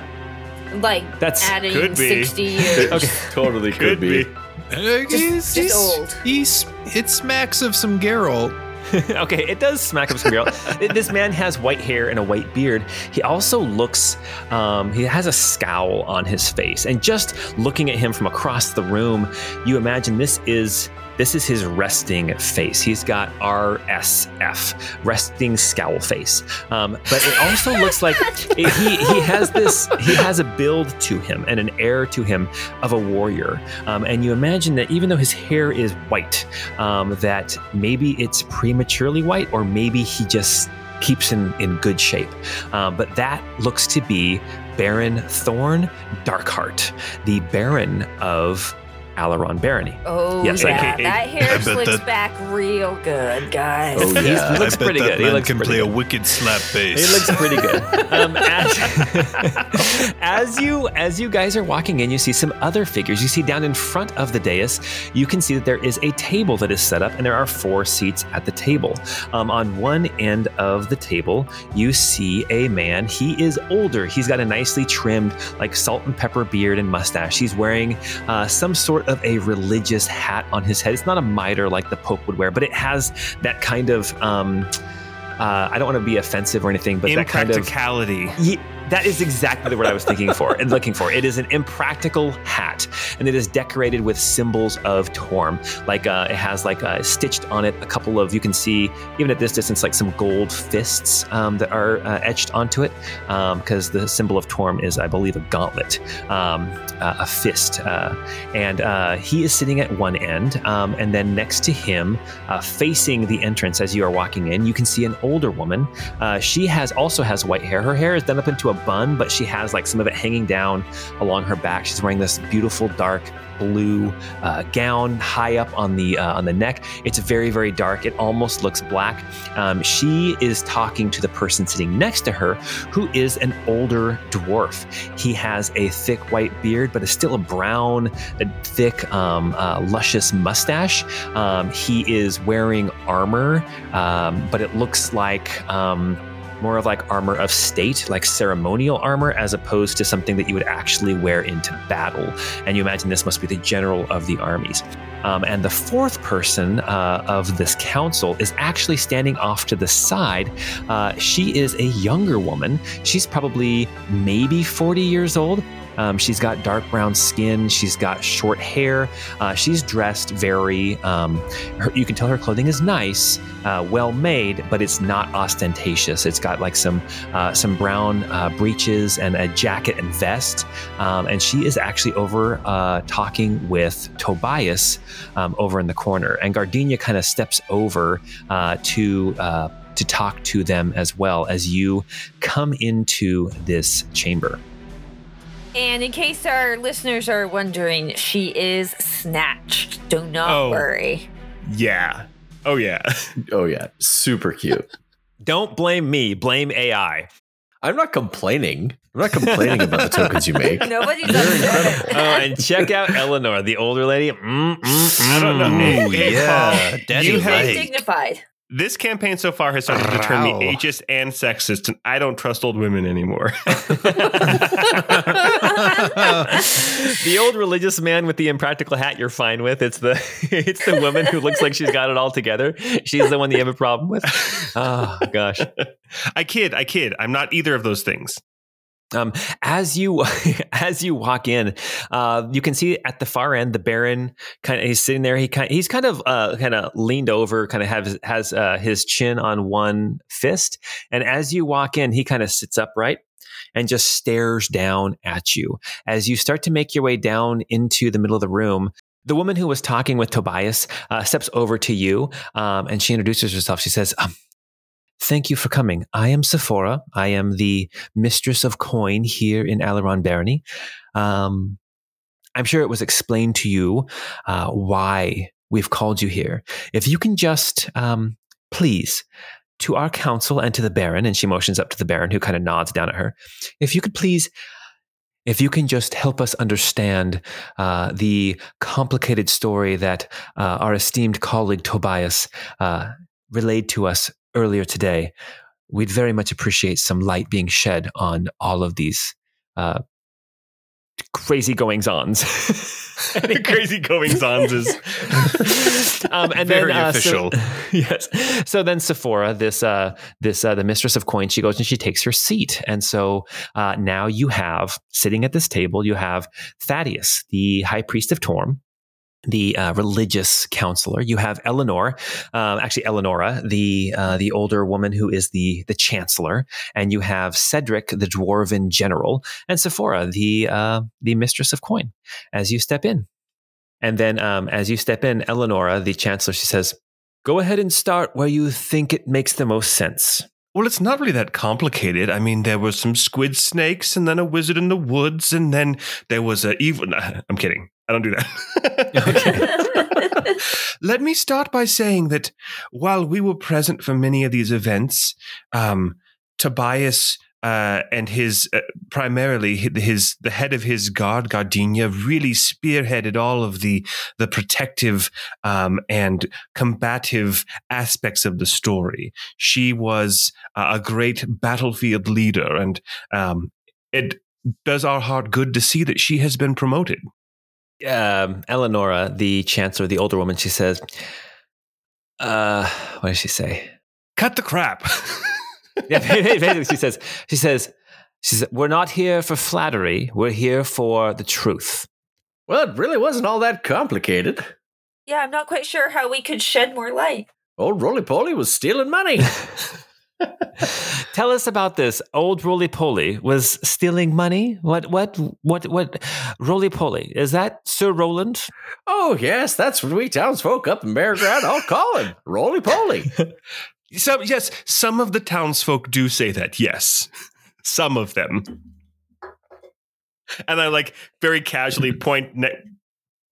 Speaker 3: Like
Speaker 1: That's-
Speaker 3: adding
Speaker 4: could be.
Speaker 3: 60 <laughs> years.
Speaker 1: Okay.
Speaker 2: totally could, be.
Speaker 5: He's,
Speaker 3: just
Speaker 5: he's-
Speaker 3: old.
Speaker 5: he's- it smacks of some Geralt. <laughs>
Speaker 1: okay, it does smack up some girl. <laughs> this man has white hair and a white beard. He also looks, um, he has a scowl on his face. And just looking at him from across the room, you imagine this is. This is his resting face. He's got RSF, resting scowl face. Um, but it also <laughs> looks like he he has this he has a build to him and an air to him of a warrior. Um, and you imagine that even though his hair is white, um, that maybe it's prematurely white, or maybe he just keeps in, in good shape. Um, but that looks to be Baron Thorne Darkeheart, the Baron of Alaron Barony.
Speaker 3: Oh,
Speaker 1: Yes,
Speaker 3: yeah.
Speaker 4: AKA
Speaker 3: that hair
Speaker 5: I
Speaker 3: slicks
Speaker 5: that-
Speaker 3: back real good, guys.
Speaker 2: Oh,
Speaker 1: He's-
Speaker 2: yeah.
Speaker 1: he looks
Speaker 5: I bet
Speaker 1: pretty
Speaker 5: that
Speaker 1: good. He looks
Speaker 5: can play
Speaker 1: good.
Speaker 5: a wicked slap bass.
Speaker 1: He looks pretty good. <laughs> Um, as, <laughs> as you as you guys are walking in, you see some other figures. You see down in front of the dais, you can see that there is a table that is set up, and there are four seats at the table. Um, on one end of the table, you see a man. He is older. He's got a nicely trimmed, like salt and pepper beard and mustache. He's wearing uh, some sort of a religious hat on his head. It's not a mitre like the Pope would wear, but it has that kind of. Um, uh, I don't want to be offensive or anything, but that kind of
Speaker 4: Impracticality.
Speaker 1: Ye- that is exactly what I was thinking for and looking for. It is an impractical hat, and it is decorated with symbols of Torm. Like uh, it has like uh, stitched on it a couple of you can see even at this distance like some gold fists um, that are uh, etched onto it because the symbol of Torm is I believe a gauntlet, um, uh, a fist, uh, and uh, he is sitting at one end, um, and then next to him, facing the entrance as you are walking in, you can see an older woman. She has also has white hair. Her hair is done up into a bun, but she has like some of it hanging down along her back. She's wearing this beautiful dark blue uh, gown high up on the uh, on the neck. It's very very dark. It almost looks black. Um, she is talking to the person sitting next to her, who is an older dwarf. He has a thick white beard, but is still a brown, a thick, um, uh, luscious mustache. Um, he is wearing armor, um, but it looks like. More of like armor of state, like ceremonial armor, as opposed to something that you would actually wear into battle. And you imagine this must be the general of the armies. Um, and the fourth person uh, of this council is actually standing off to the side. Uh, she is a younger woman. She's probably maybe 40 years old. Um, she's got dark brown skin. She's got short hair. Uh, she's dressed very. Um, her, you can tell her clothing is nice, uh, well made, but it's not ostentatious. It's got like some uh, some brown uh, breeches and a jacket and vest. Um, and she is actually over uh, talking with Tobias um, over in the corner. And Gardenia kind of steps over uh, to. To talk to them as well as you come into this chamber.
Speaker 3: And in case our listeners are wondering, she is snatched. Do not
Speaker 4: Oh.
Speaker 3: worry.
Speaker 4: Yeah. Oh yeah. <laughs>
Speaker 2: Oh yeah, super cute.
Speaker 1: Don't blame me, blame AI.
Speaker 2: I'm not complaining. I'm not complaining about the tokens you make. <laughs>
Speaker 3: Nobody's
Speaker 2: They're
Speaker 3: upset.
Speaker 1: Oh, and check out Eleanor, the older lady. Mm, mm,
Speaker 4: I don't know.
Speaker 1: mm.
Speaker 5: Ooh, yeah,
Speaker 4: Paul,
Speaker 5: Daddy
Speaker 4: you
Speaker 3: Very
Speaker 4: have-
Speaker 3: dignified.
Speaker 4: This campaign so far has started to turn me ageist and sexist, and I don't trust old women anymore. <laughs>
Speaker 1: the old religious man with the impractical hat you're fine with. It's the <laughs> it's the woman who looks like she's got it all together. She's the one that you have a problem with. Oh gosh. <laughs>
Speaker 4: I kid, I kid. I'm not either of those things.
Speaker 1: Um, as you <laughs> as you walk in, uh, you can see at the far end the Baron kind of he's sitting there. He kind he's kind of uh, kind of leaned over, kind of has has uh, his chin on one fist, and as you walk in, he kind of sits upright and just stares down at you. As you start to make your way down into the middle of the room, the woman who was talking with Tobias uh, steps over to you um, and she introduces herself. She says, um, Thank you for coming. I am Sephora. I am the mistress of coin here in Alaron Barony. Um, I'm sure it was explained to you uh, why we've called you here. If you can just um, please to our council and to the Baron, and she motions up to the Baron, who kind of nods down at her. If you could please, if you can just help us understand uh, the complicated story that uh, our esteemed colleague Tobias uh, relayed to us earlier today, we'd very much appreciate some light being shed on all of these uh, crazy goings ons. <laughs>
Speaker 4: Crazy goings ons is <laughs>
Speaker 1: um, and
Speaker 5: Very
Speaker 1: then, uh,
Speaker 5: official.
Speaker 1: So, <laughs> yes. So then Sephora, this uh, this uh, the mistress of coin, she goes and she takes her seat, and so uh, now you have sitting at this table, you have Thaddeus, the high priest of Torm. The uh, religious counselor. You have Eleanor, um, actually Eleonora, the uh, the older woman who is the the chancellor, and you have Cedric, the dwarven general, and Sephora, the uh, the mistress of coin. As you step in, and then um, as you step in, Eleonora, the chancellor, she says, Go ahead and start where you think it makes the most sense.
Speaker 4: Well, it's not really that complicated. I mean, there were some squid snakes, and then a wizard in the woods, and then there was a evil. <laughs> I'm kidding. I don't do that. <laughs> <laughs> Let me start by saying that while we were present for many of these events, um, Tobias uh, and his uh, primarily his, his the head of his guard, Gardenia, really spearheaded all of the the protective um, and combative aspects of the story. She was uh, a great battlefield leader, and um, it does our heart good to see that she has been promoted.
Speaker 1: Um, Eleonora, the chancellor, the older woman, she says, uh, What does she say?
Speaker 4: Cut the crap. <laughs>
Speaker 1: Yeah, basically, she says, she says, she says, We're not here for flattery. We're here for the truth.
Speaker 2: Well, it really wasn't all that complicated.
Speaker 3: yeah, I'm not quite sure how we could shed more light.
Speaker 2: Old Roly Poly was stealing money. <laughs>
Speaker 1: Tell us about this. Old Roly Poly was stealing money. What? What? What? What? Roly Poly is that Sir Roland?
Speaker 2: oh, yes, that's what we townsfolk up in Barograd all call him. Roly Poly. <laughs>
Speaker 4: so yes, some of the townsfolk do say that. Yes, some of them. And I like very casually point ne-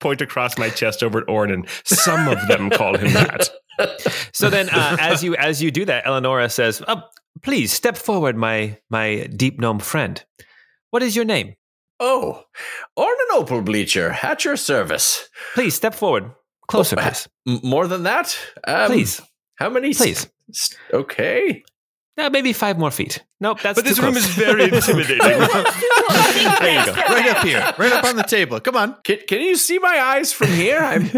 Speaker 4: point across my chest over at Ornan. Some of them call him that. <laughs> <laughs>
Speaker 1: So then, uh, as you as you do that, Eleonora says, oh, "Please step forward, my my deep gnome friend. What is your name?
Speaker 2: Oh, Ornan Opal Bleacher, at your service.
Speaker 1: Please step forward, closer,
Speaker 2: Oh,
Speaker 1: please,
Speaker 2: more than that? Um,
Speaker 1: please,
Speaker 2: How many?
Speaker 1: please.
Speaker 2: s- okay.
Speaker 1: Uh, maybe five more feet. Nope, that's
Speaker 4: But this
Speaker 1: too
Speaker 4: room
Speaker 1: close.
Speaker 4: is very <laughs> intimidating.
Speaker 3: There you go.
Speaker 5: Right up here, right up on the table. Come on.
Speaker 2: Can, can you see my eyes from here? I'm,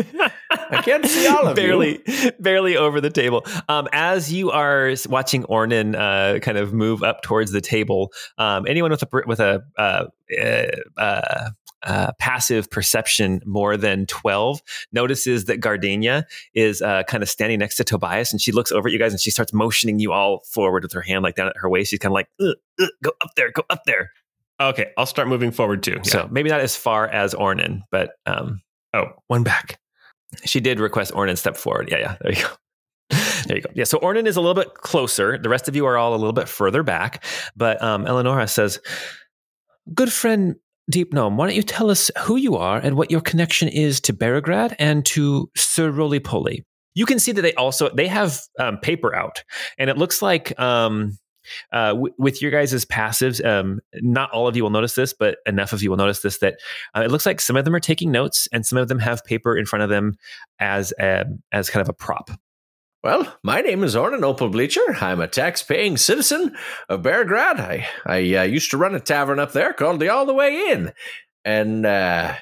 Speaker 2: I can't see all of them.
Speaker 1: barely,
Speaker 2: you.
Speaker 1: barely over the table. Um, as you are watching Ornan uh, kind of move up towards the table, um, anyone with a with a uh, uh, uh, passive perception more than twelve notices that Gardenia is uh, kind of standing next to Tobias, and she looks over at you guys and she starts motioning you all forward with her hand, like down at her waist. She's kind of like, "Ugh, ugh, "Go up there, go up there."
Speaker 4: okay, I'll start moving forward too. Yeah.
Speaker 1: So maybe not as far as Ornan, but um,
Speaker 4: oh, one back.
Speaker 1: She did request Ornan step forward. Yeah, yeah. There you go. <laughs> There you go. Yeah. So Ornan is a little bit closer. The rest of you are all a little bit further back. But um, Eleonora says, "Good friend, Deep Gnome, why don't you tell us who you are and what your connection is to Barograd and to Sir Roly Poly?" You can see that they also they have um, paper out, and it looks like um, uh, w- with your guys' passives, um, not all of you will notice this, but enough of you will notice this that uh, it looks like some of them are taking notes and some of them have paper in front of them as a, as kind of a prop.
Speaker 2: Well, my name is Ornan Opal Bleacher. I'm a tax-paying citizen of Barograd. I I uh, used to run a tavern up there called the All the Way Inn, and uh,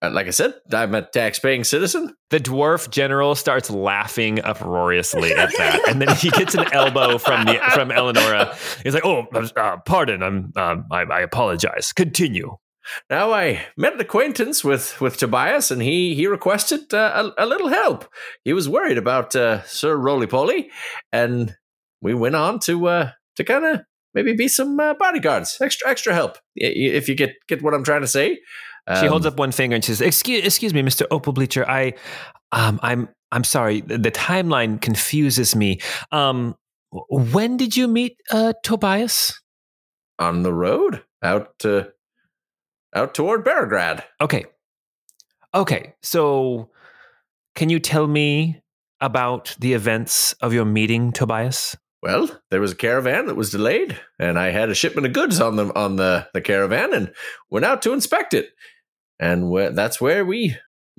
Speaker 2: like I said, I'm a tax-paying citizen.
Speaker 1: The dwarf general starts laughing uproariously at that, and then he gets an elbow from the from Eleonora. He's like, "Oh, uh, pardon. I'm. Um, I, I apologize. Continue."
Speaker 2: Now I met an acquaintance with with Tobias, and he he requested uh, a, a, little help. He was worried about uh, Sir Roly Poly, and we went on to uh, to kind of maybe be some uh, bodyguards, extra extra help. If you get get what I'm trying to say.
Speaker 1: Um, she holds up one finger and says, "Excuse excuse me, Mister Opal Bleacher. I um I'm I'm sorry. The, the timeline confuses me. Um, when did you meet uh, Tobias?
Speaker 2: On the road out to out toward Barograd.
Speaker 1: Okay. Okay. So can you tell me about the events of your meeting, Tobias?
Speaker 2: Well, there was a caravan that was delayed, and I had a shipment of goods on the on the, the caravan, and went out to inspect it. And wh- that's where we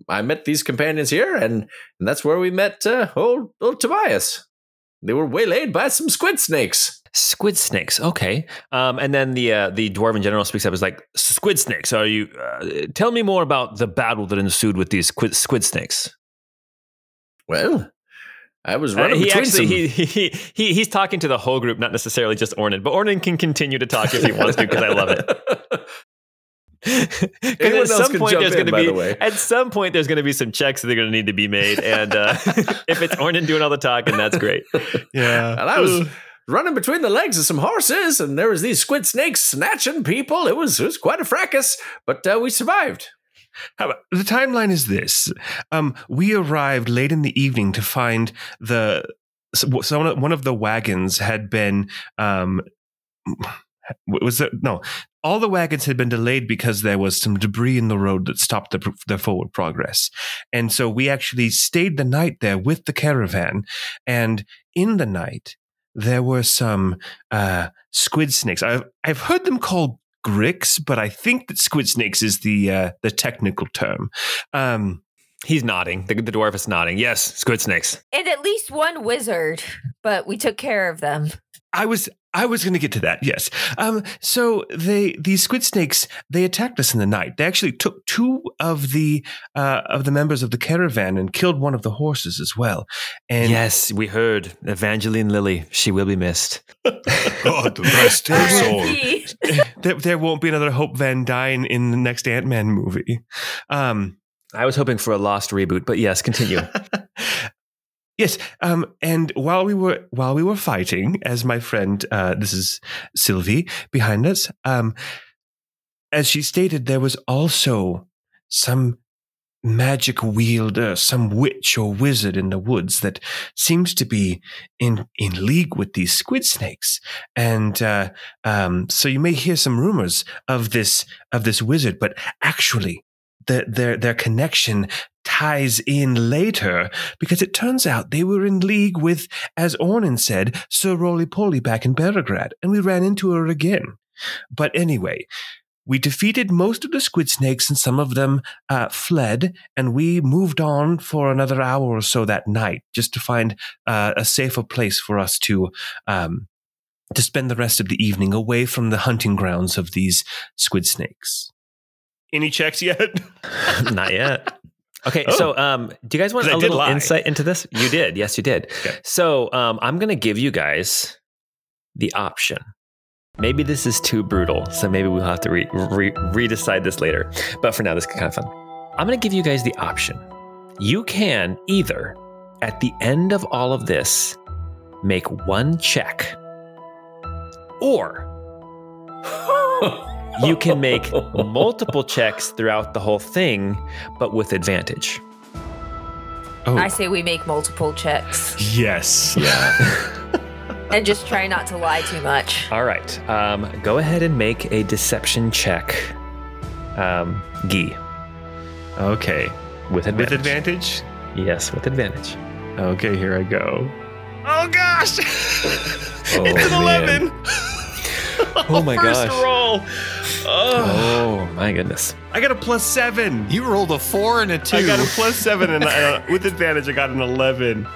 Speaker 2: I met these companions here, and, and that's where we met uh, old old Tobias. They were waylaid by some squid snakes.
Speaker 1: Squid snakes, okay. Um, and then the uh, the dwarven general speaks up. Is like squid snakes. Are you? Uh, tell me more about the battle that ensued with these squid, squid snakes.
Speaker 2: Well, I was running
Speaker 1: uh, he
Speaker 2: between
Speaker 1: actually. He, he, he, he's talking to the whole group, not necessarily just Ornan. But Ornan can continue to talk if he wants to because I love it. <laughs> <laughs>
Speaker 2: Anyone
Speaker 1: at some point there's going to be
Speaker 2: the
Speaker 1: at some point there's going to be some checks that are going to need to be made, and uh, <laughs> if it's Ornan doing all the talking, that's great. <laughs>
Speaker 4: Yeah.
Speaker 2: And I was running between the legs of some horses, and there was these squid snakes snatching people. It was it was quite a fracas, but uh, we survived.
Speaker 4: How about, the timeline is this: um, we arrived late in the evening to find the so, so one of the wagons had been um, was it no all the wagons had been delayed because there was some debris in the road that stopped the, the forward progress and so we actually stayed the night there with the caravan and in the night there were some uh, squid snakes I've, I've heard them called gricks but i think that squid snakes is the uh, the technical term um,
Speaker 1: He's nodding. The, the dwarf is nodding. Yes, squid snakes.
Speaker 3: And at least one wizard, but we took care of them.
Speaker 4: I was I was going to get to that. Yes. Um, so they these squid snakes they attacked us in the night. They actually took two of the uh, of the members of the caravan and killed one of the horses as well. And
Speaker 1: yes, we heard Evangeline Lilly. She will be missed. <laughs>
Speaker 5: God rest her soul. <laughs>
Speaker 4: There, there won't be another Hope Van Dyne in the next Ant Man movie. Um,
Speaker 1: I was hoping for a lost reboot, but yes, continue. <laughs>
Speaker 4: Yes, um, and while we were while we were fighting, as my friend, uh, this is Sylvie behind us, um, as she stated, there was also some magic wielder, some witch or wizard in the woods that seems to be in in league with these squid snakes, and uh, um, so you may hear some rumors of this of this wizard, but actually, the, their their connection ties in later because it turns out they were in league with, as Ornan said, Sir Roly Poly back in Barograd, and we ran into her again. But anyway, we defeated most of the squid snakes and some of them uh, fled, and we moved on for another hour or so that night just to find uh, a safer place for us to. Um, to spend the rest of the evening away from the hunting grounds of these squid snakes. Any checks yet? <laughs>
Speaker 1: Not yet. Okay,
Speaker 4: Oh.
Speaker 1: so um, do you guys want a little
Speaker 4: lie.
Speaker 1: insight into this? You did, yes, you did.
Speaker 4: Okay.
Speaker 1: So um, I'm going to give you guys the option. Maybe this is too brutal, so maybe we'll have to re- re- redecide this later. But for now, this is kind of fun. I'm going to give you guys the option. You can either, at the end of all of this, make one check, or <laughs> you can make multiple checks throughout the whole thing, but with advantage.
Speaker 4: Oh,
Speaker 3: I say we make multiple checks
Speaker 4: yes. Yeah. <laughs>
Speaker 3: and just try not to lie too much.
Speaker 1: All right. Um, go ahead and make a deception check, um, Gee,
Speaker 4: Okay.
Speaker 1: with advantage.
Speaker 4: With advantage?
Speaker 1: Yes, with advantage.
Speaker 4: Okay, here I go. Oh gosh! <laughs>
Speaker 2: Oh,
Speaker 4: it's an
Speaker 2: man.
Speaker 4: 11. <laughs> <laughs>
Speaker 1: Oh my
Speaker 4: First
Speaker 1: gosh.
Speaker 4: roll. Oh,
Speaker 1: Oh my goodness.
Speaker 4: I got a plus seven.
Speaker 5: You rolled a four and a two.
Speaker 4: I got a plus seven, and uh, <laughs> with advantage, I got an 11.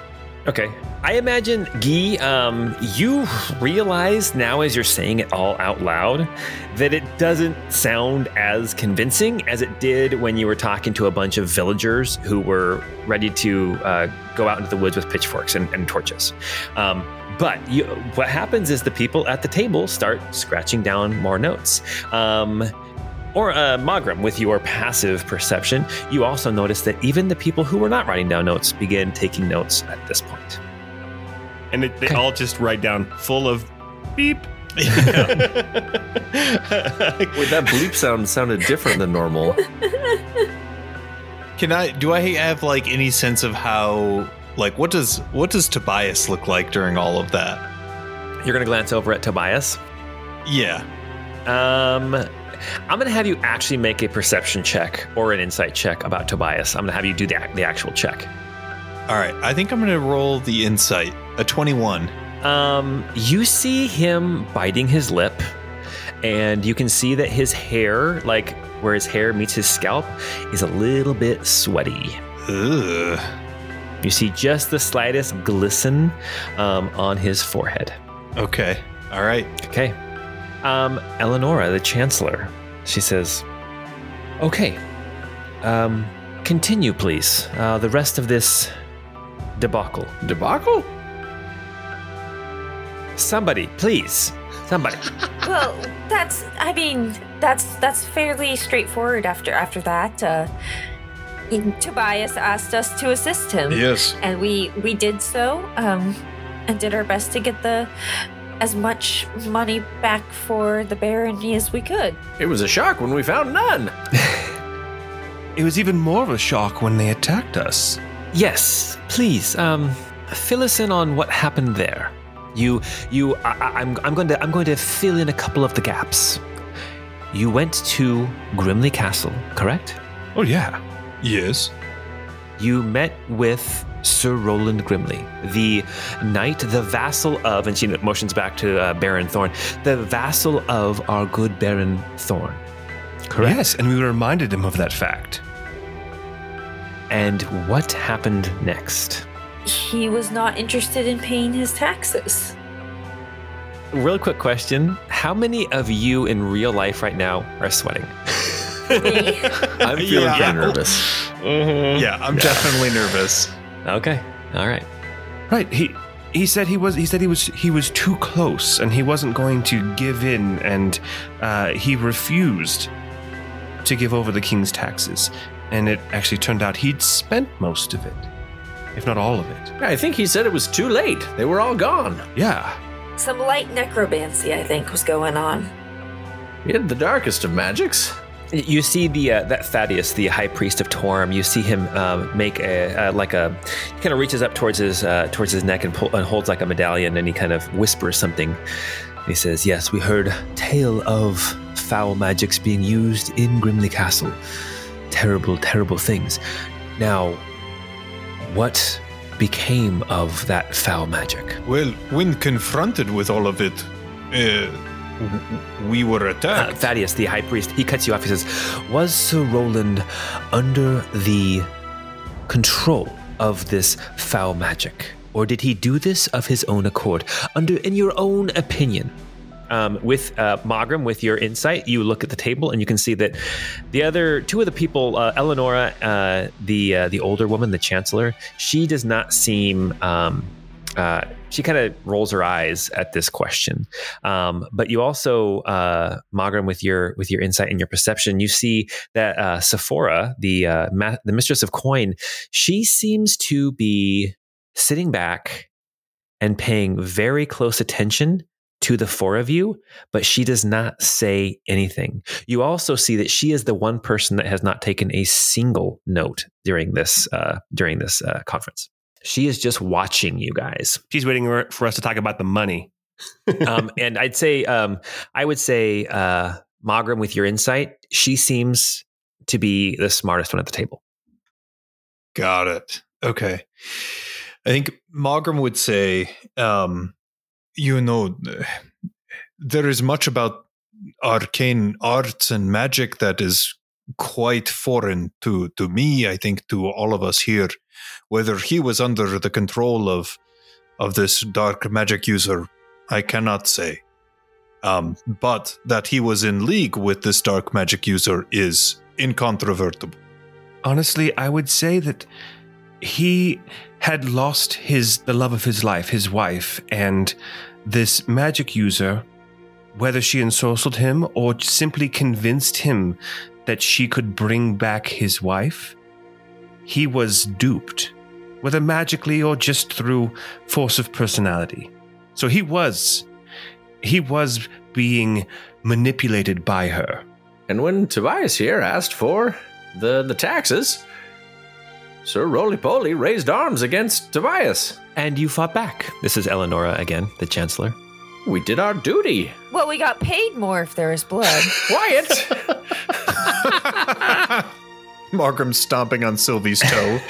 Speaker 1: Okay. I imagine, Guy, um, you realize now as you're saying it all out loud that it doesn't sound as convincing as it did when you were talking to a bunch of villagers who were ready to uh, go out into the woods with pitchforks and, and torches. Um, but you, what happens is the people at the table start scratching down more notes. Um, or uh, Magram, with your passive perception, you also notice that even the people who were not writing down notes begin taking notes at this point.
Speaker 4: And it, they
Speaker 1: Okay.
Speaker 4: all just write down full of beep. <laughs>
Speaker 2: Wait, that bleep sound sounded different than normal.
Speaker 5: Can I? Do I have like any sense of how? Like, what does what does Tobias look like during all of that?
Speaker 1: You're going to glance over at Tobias.
Speaker 5: Yeah.
Speaker 1: Um, I'm going to have you actually make a perception check or an insight check about Tobias. I'm going to have you do the, the actual check.
Speaker 5: All right. I think I'm gonna roll the insight. A twenty-one.
Speaker 1: Um, you see him biting his lip, and you can see that his hair, like where his hair meets his scalp, is a little bit sweaty.
Speaker 5: Ugh.
Speaker 1: You see just the slightest glisten um, on his forehead.
Speaker 5: Okay. All right.
Speaker 1: Okay. Um, Eleonora, the Chancellor, she says, Okay. Um, continue, please. Uh, the rest of this debacle.
Speaker 2: Debacle?
Speaker 1: Somebody, please. Somebody. <laughs>
Speaker 3: well, that's. I mean, that's that's fairly straightforward. After after that, uh, Tobias asked us to assist him,
Speaker 5: Yes.
Speaker 3: and we we did so. Um, and did our best to get the as much money back for the barony as we could.
Speaker 2: It was a shock when we found none. <laughs>
Speaker 4: It was even more of a shock when they attacked us.
Speaker 1: yes, please. Um, fill us in on what happened there. You, you. I, I- I'm, I'm going to, I'm going to fill in a couple of the gaps. You went to Grimley Castle, correct?
Speaker 4: Oh, yeah.
Speaker 5: Yes.
Speaker 1: you met with Sir Roland Grimley, the knight, the vassal of, and she motions back to uh, Baron Thorne, the vassal of our good Baron Thorne. Correct.
Speaker 4: Yes, and we reminded him of that fact.
Speaker 1: And what happened next?
Speaker 3: He was not interested in paying his taxes.
Speaker 1: Real quick question How many of you in real life right now are sweating? <laughs> <laughs> <laughs>
Speaker 2: I'm <laughs> feeling
Speaker 5: Yeah.
Speaker 2: pretty nervous.
Speaker 5: Yeah. I'm definitely nervous.
Speaker 1: Okay. All right.
Speaker 4: Right. He he said he was he said he was he was too close and he wasn't going to give in and uh, he refused to give over the king's taxes. And it actually turned out he'd spent most of it, if not all of it.
Speaker 2: I think he said it was too late. They were all gone.
Speaker 4: Yeah.
Speaker 3: Some light necromancy, I think, was going on.
Speaker 2: He had the darkest of magics.
Speaker 1: You see the uh, that Thaddeus, the high priest of Torm. You see him um, make a uh, like a he kind of reaches up towards his uh, towards his neck and, pull, and holds like a medallion, and he kind of whispers something. He says, "Yes, we heard tale of foul magics being used in Grimley Castle. Terrible, terrible things. Now, what became of that foul magic?"
Speaker 5: Well, when confronted with all of it, uh, we were
Speaker 1: Uh,
Speaker 5: attacked.
Speaker 1: Thaddeus, the high priest, he cuts you off. He says, Was Sir Roland under the control of this foul magic? Or did he do this of his own accord? Under, in your own opinion? Um, with uh, Magram, with your insight, you look at the table and you can see that the other two of the people, uh, Eleonora, uh, the uh, the older woman, the chancellor, she does not seem. Um, uh, she kind of rolls her eyes at this question, um, but you also, uh, Magram, with your with your insight and your perception, you see that uh, Sephora, the uh, ma- the mistress of coin, she seems to be sitting back and paying very close attention to the four of you, but she does not say anything. You also see that she is the one person that has not taken a single note during this uh, during this uh, conference. She is just watching you guys.
Speaker 4: She's waiting for us to talk about the money.
Speaker 1: um, <laughs> and I'd say, um, I would say, uh, Magram, with your insight, she seems to be the smartest one at the table.
Speaker 5: Got it. Okay. I think Margrim would say, um, you know, there is much about arcane arts and magic that is quite foreign to to me i think to all of us here whether he was under the control of of this dark magic user i cannot say. Um, but that he was in league with this dark magic user is incontrovertible.
Speaker 4: Honestly, I would say that he had lost his the love of his life, his wife, and this magic user, whether she ensorcelled him or simply convinced him that she could bring back his wife, he was duped, whether magically or just through force of personality. So he was he was being manipulated by her.
Speaker 2: And when Tobias here asked for the, the taxes, Sir Roly Poly raised arms against Tobias.
Speaker 1: And you fought back. This is Eleonora again, the Chancellor.
Speaker 2: We did our duty.
Speaker 3: Well, we got paid more if there is blood. <laughs>
Speaker 2: Quiet! <laughs>
Speaker 5: Margrim stomping on Sylvie's toe. <laughs>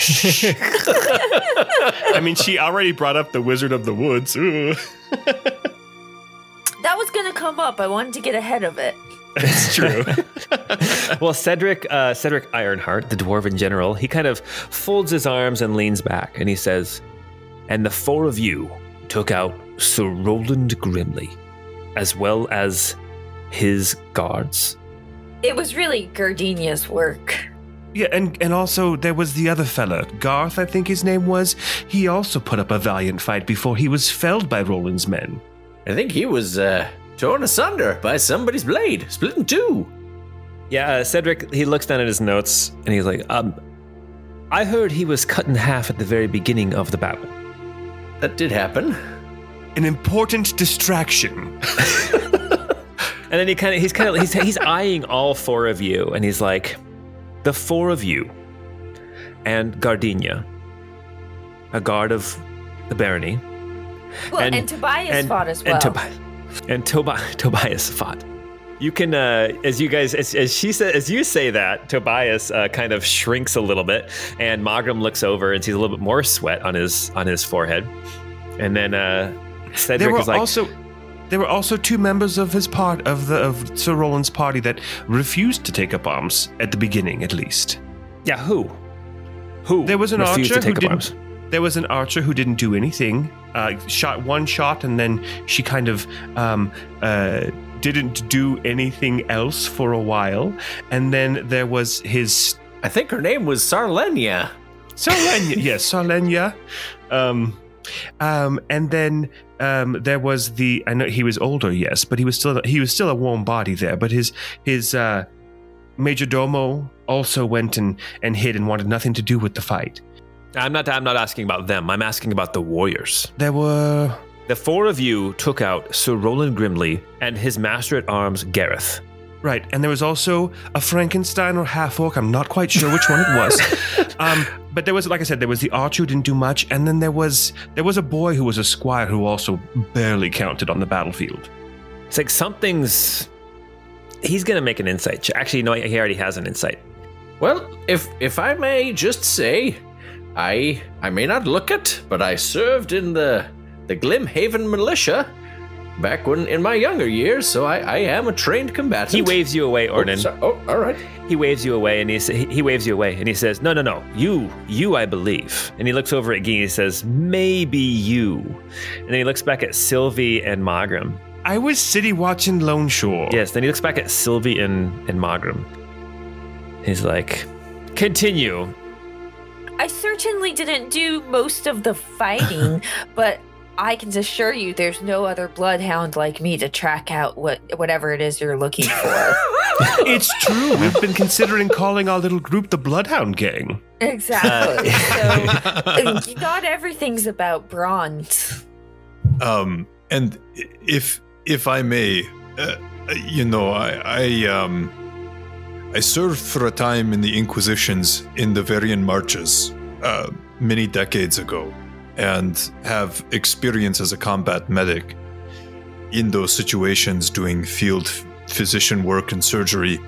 Speaker 4: I mean, she already brought up the Wizard of the Woods.
Speaker 3: That was gonna come up. I wanted to get ahead of it.
Speaker 4: It's true. <laughs>
Speaker 1: well, Cedric, uh, Cedric Ironheart, the dwarven general, he kind of folds his arms and leans back, and he says, "And the four of you took out Sir Roland Grimley, as well as his guards."
Speaker 3: It was really Gardenia's work.
Speaker 4: Yeah, and, and also there was the other fella, Garth, I think his name was. He also put up a valiant fight before he was felled by Roland's men.
Speaker 2: I think he was uh, torn asunder by somebody's blade, split in two.
Speaker 1: Yeah, uh, Cedric, he looks down at his notes and he's like, "Um, I heard he was cut in half at the very beginning of the battle."
Speaker 2: That did happen.
Speaker 4: An important distraction. <laughs>
Speaker 1: And then he kind of he's kind of he's he's eyeing all four of you, and he's like, "The four of you, and Gardenia, a guard of the barony,
Speaker 3: Well,
Speaker 1: And-
Speaker 3: and, Tobias
Speaker 1: and
Speaker 3: fought as well.
Speaker 1: and, Tobi- and Tobi- <laughs> Tobias fought. You can, uh, as you guys, as, as she said, as you say that, Tobias uh, kind of shrinks a little bit, and Magram looks over and sees a little bit more sweat on his on his forehead, and then uh, Cedric
Speaker 4: there were
Speaker 1: is like,
Speaker 4: also there were also two members of his part of the of Sir Roland's party that refused to take up arms at the beginning, at least.
Speaker 1: "Yeah, who? Who?"
Speaker 4: There was an
Speaker 1: refused
Speaker 4: archer
Speaker 1: to take
Speaker 4: who
Speaker 1: up
Speaker 4: didn't.
Speaker 1: arms?
Speaker 4: There was an archer who didn't do anything. Uh, shot one shot, and then she kind of um, uh, didn't do anything else for a while. And then there was his
Speaker 2: I think her name was Sarlenia.
Speaker 4: Sarlenia. yes, Sarlenia. Um, um, and then um, there was the. I know he was older, yes, but he was still he was still a warm body there. But his his uh, major domo also went and and hid and wanted nothing to do with the fight.
Speaker 1: I'm not. I'm not asking about them. I'm asking about the warriors.
Speaker 4: There were
Speaker 1: The four of you took out Sir Roland Grimley and his master at arms, Gareth.
Speaker 4: right, and there was also a Frankenstein or half orc. I'm not quite sure which one it was. <laughs> um, but there was, like I said, there was the archer who didn't do much, and then there was there was a boy who was a squire who also barely counted on the battlefield.
Speaker 1: It's like something's. He's gonna make an insight. Actually, no, he already has an insight.
Speaker 2: Well, if if I may just say, I I may not look it, but I served in the the Glimhaven militia back when in my younger years, so I, I am a trained combatant.
Speaker 1: He waves you away,
Speaker 2: Oh,
Speaker 1: Ornan.
Speaker 2: sorry. oh, all right.
Speaker 1: he waves you away, and he sa- he he waves you away, and he says, "No, no, no, you, you, I believe." And he looks over at Guy and he says, "Maybe you." And then he looks back at Sylvie and Magram.
Speaker 4: I was city watching Lone Shore.
Speaker 1: Yes. Then he looks back at Sylvie and and Magram. He's like, "Continue."
Speaker 3: I certainly didn't do most of the fighting, <laughs> but I can assure you there's no other bloodhound like me to track out what whatever it is you're looking <laughs> for.
Speaker 4: It's true. We've been considering calling our little group the Bloodhound Gang.
Speaker 3: exactly. so <laughs> uh, not everything's about bronze.
Speaker 5: Um, and if if I may, uh, you know, I I um I served for a time in the Inquisitions in the Varian Marches uh, many decades ago, and have experience as a combat medic in those situations, doing field physician work and surgery,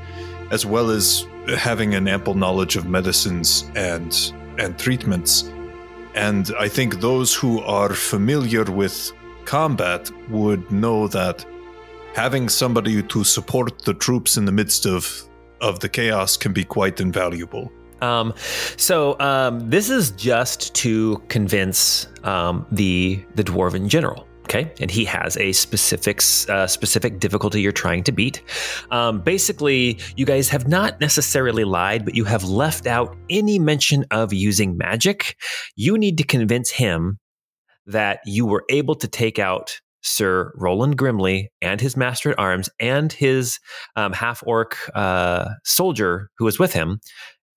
Speaker 5: as well as having an ample knowledge of medicines and and treatments. And I think those who are familiar with combat would know that having somebody to support the troops in the midst of of the chaos can be quite invaluable.
Speaker 1: Um, so um, this is just to convince um, the the dwarven general. Okay, and he has a specific uh, specific difficulty you're trying to beat. Um, basically, you guys have not necessarily lied, but you have left out any mention of using magic. You need to convince him that you were able to take out Sir Roland Grimley and his master at arms and his um, half orc uh, soldier who was with him,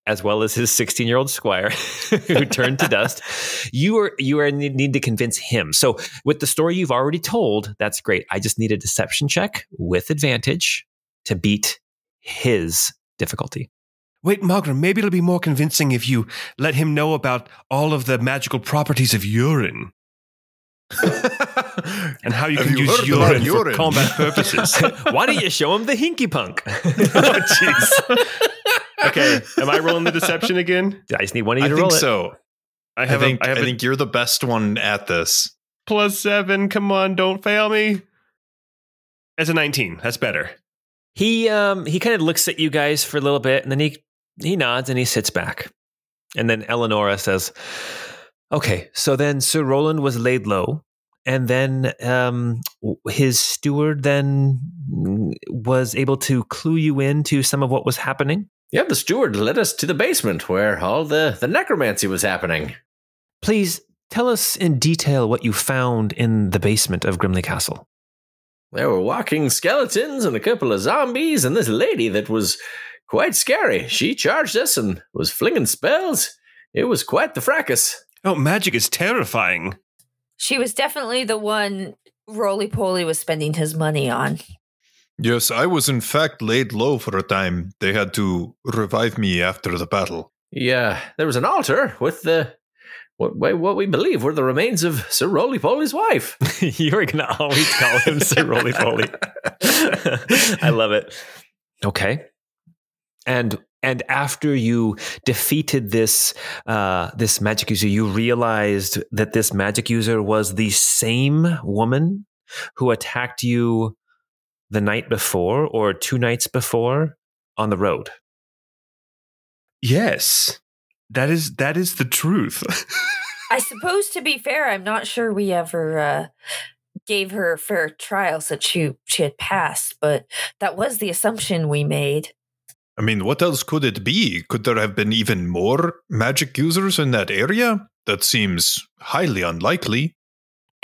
Speaker 1: as well as his 16 year old squire <laughs> who turned to dust. <laughs> You are you are need to convince him. So with the story you've already told, that's great. I just need a deception check with advantage to beat his difficulty.
Speaker 4: Wait, margaret maybe it'll be more convincing if you let him know about all of the magical properties of urine. <laughs> and how you
Speaker 5: Have
Speaker 4: can
Speaker 5: you
Speaker 4: use
Speaker 5: heard
Speaker 4: urine,
Speaker 5: urine?
Speaker 4: for combat purposes.
Speaker 1: Why don't you show him the hinky punk?
Speaker 4: oh, jeez. Okay, <laughs> am I rolling the deception again?
Speaker 1: I just need one of you
Speaker 5: I
Speaker 1: to
Speaker 5: think
Speaker 1: roll
Speaker 5: so.
Speaker 4: I
Speaker 5: I
Speaker 4: have
Speaker 5: think
Speaker 4: a, I have
Speaker 5: I
Speaker 4: a
Speaker 5: think you're the best one at this.
Speaker 4: plus seven. Come on, don't fail me. As a 19, that's better.
Speaker 1: He um he kind of looks at you guys for a little bit and then he he nods and he sits back. And then Eleonora says, "Okay, so then Sir Roland was laid low and then um his steward then was able to clue you into some of what was happening.
Speaker 2: Yeah, the steward led us to the basement where all the, the necromancy was happening.
Speaker 1: Please tell us in detail what you found in the basement of Grimley Castle."
Speaker 2: There were walking skeletons and a couple of zombies, and this lady that was quite scary. She charged us and was flinging spells. It was quite the fracas.
Speaker 4: Oh, magic is terrifying.
Speaker 3: She was definitely the one Roly Poly was spending his money on.
Speaker 5: Yes, I was in fact laid low for a time. They had to revive me after the battle.
Speaker 2: Yeah, there was an altar with the what, what we believe were the remains of Sir Roly Poly's wife.
Speaker 1: you are going to always call him Sir Roly Poly. <laughs> I love it. Okay. And and after you defeated this uh, this magic user, you realized that this magic user was the same woman who attacked you the night before or two nights before on the road.
Speaker 4: Yes. That is that is the truth. <laughs>
Speaker 3: I suppose, to be fair, I'm not sure we ever uh, gave her a fair trial since she, she had passed, but that was the assumption we made.
Speaker 5: I mean, what else could it be? Could there have been even more magic users in that area? That seems highly unlikely.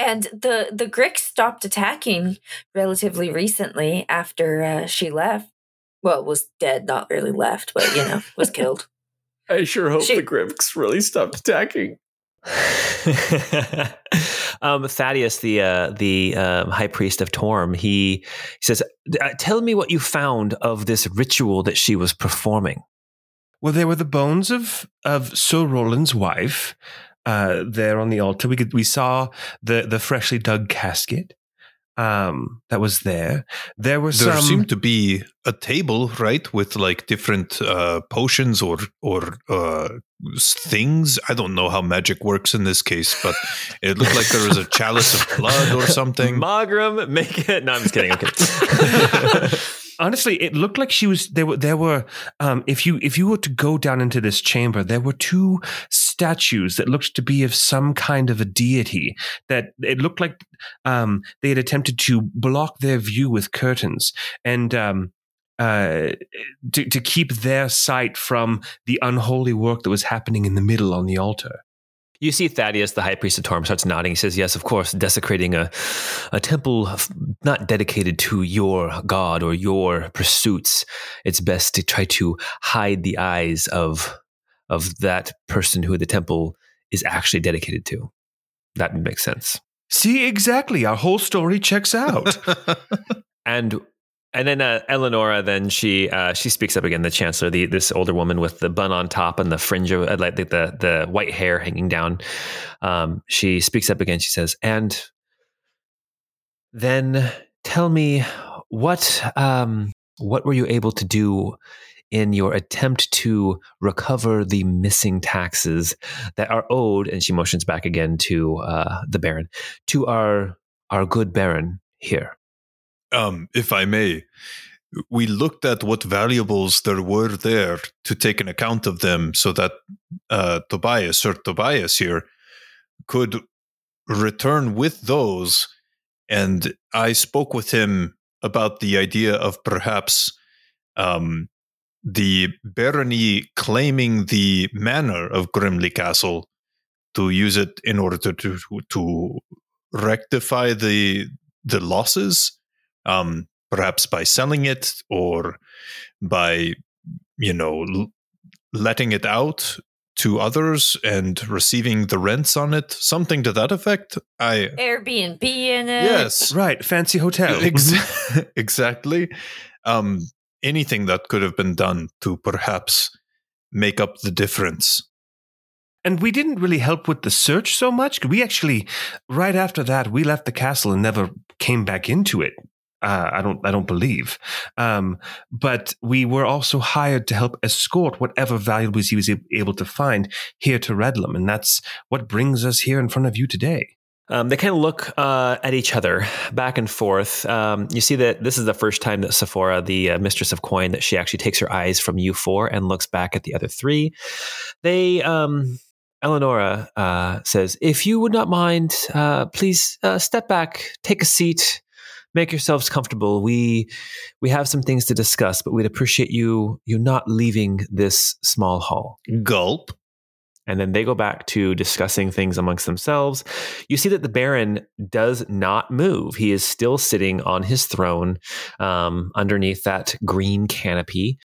Speaker 3: And the the Gricks stopped attacking relatively recently after uh, she left. Well, was dead, not really left, but you know, was <laughs> killed.
Speaker 2: I sure hope
Speaker 3: She-
Speaker 2: the Grimks really stopped attacking. <laughs>
Speaker 1: um, Thaddeus, the uh, the um, high priest of Torm, he, he says, "Uh, "Tell me what you found of this ritual that she was performing."
Speaker 4: well, there were the bones of of Sir Roland's wife uh, there on the altar. We could we saw the the freshly dug casket um, that was there. There were
Speaker 5: There
Speaker 4: some.
Speaker 5: seemed to be a table, right, with like different uh, potions or or uh, things. I don't know how magic works in this case, but it looked like there was a chalice of blood or something. <laughs>
Speaker 1: Magram, make it. No, I'm just kidding. I'm <laughs> <laughs>
Speaker 4: honestly it looked like she was there were there were um if you if you were to go down into this chamber there were two statues that looked to be of some kind of a deity that it looked like um they had attempted to block their view with curtains and um uh, to, to keep their sight from the unholy work that was happening in the middle on the altar.
Speaker 1: You see Thaddeus, the high priest of Torm, starts nodding. He says, Yes, of course, desecrating a, a temple not dedicated to your god or your pursuits. It's best to try to hide the eyes of, of that person who the temple is actually dedicated to. That makes sense.
Speaker 4: See, exactly. Our whole story checks out. <laughs> <laughs>
Speaker 1: And and then uh, Eleonora, then she uh, she speaks up again. The chancellor, the this older woman with the bun on top and the fringe, of, uh, like the, the the white hair hanging down. Um, she speaks up again. She says, "And then tell me what um, what were you able to do in your attempt to recover the missing taxes that are owed, and she motions back again to uh, the Baron, to our our good Baron here.
Speaker 5: Um, if I may, we looked at what valuables there were there to take an account of them so that uh, Tobias, Sir Tobias here, could return with those. And I spoke with him about the idea of perhaps um, the barony claiming the manor of Grimley Castle to use it in order to to, to rectify the the losses, um, perhaps by selling it or by you know l- letting it out to others and receiving the rents on it, something to that effect. I
Speaker 3: Airbnb in it.
Speaker 5: yes,
Speaker 4: Right, fancy hotel.
Speaker 5: Ex- <laughs> exactly. Um, anything that could have been done to perhaps make up the difference.
Speaker 4: And we didn't really help with the search so much. We actually, right after that, we left the castle and never came back into it. Uh, I don't, I don't believe. Um, but we were also hired to help escort whatever valuables he was able to find here to Redlam, and that's what brings us here in front of you today.
Speaker 1: Um, they kind of look uh, at each other back and forth. Um, you see that this is the first time that Sephora, the uh, mistress of coin, that she actually takes her eyes from you four and looks back at the other three. They, um, Eleonora uh, says, "If you would not mind, uh, please uh, step back, take a seat, make yourselves comfortable. We we have some things to discuss, but we'd appreciate you you not leaving this small hall."
Speaker 5: Gulp.
Speaker 1: And then they go back to discussing things amongst themselves. You see that the Baron does not move. He is still sitting on his throne um, underneath that green canopy.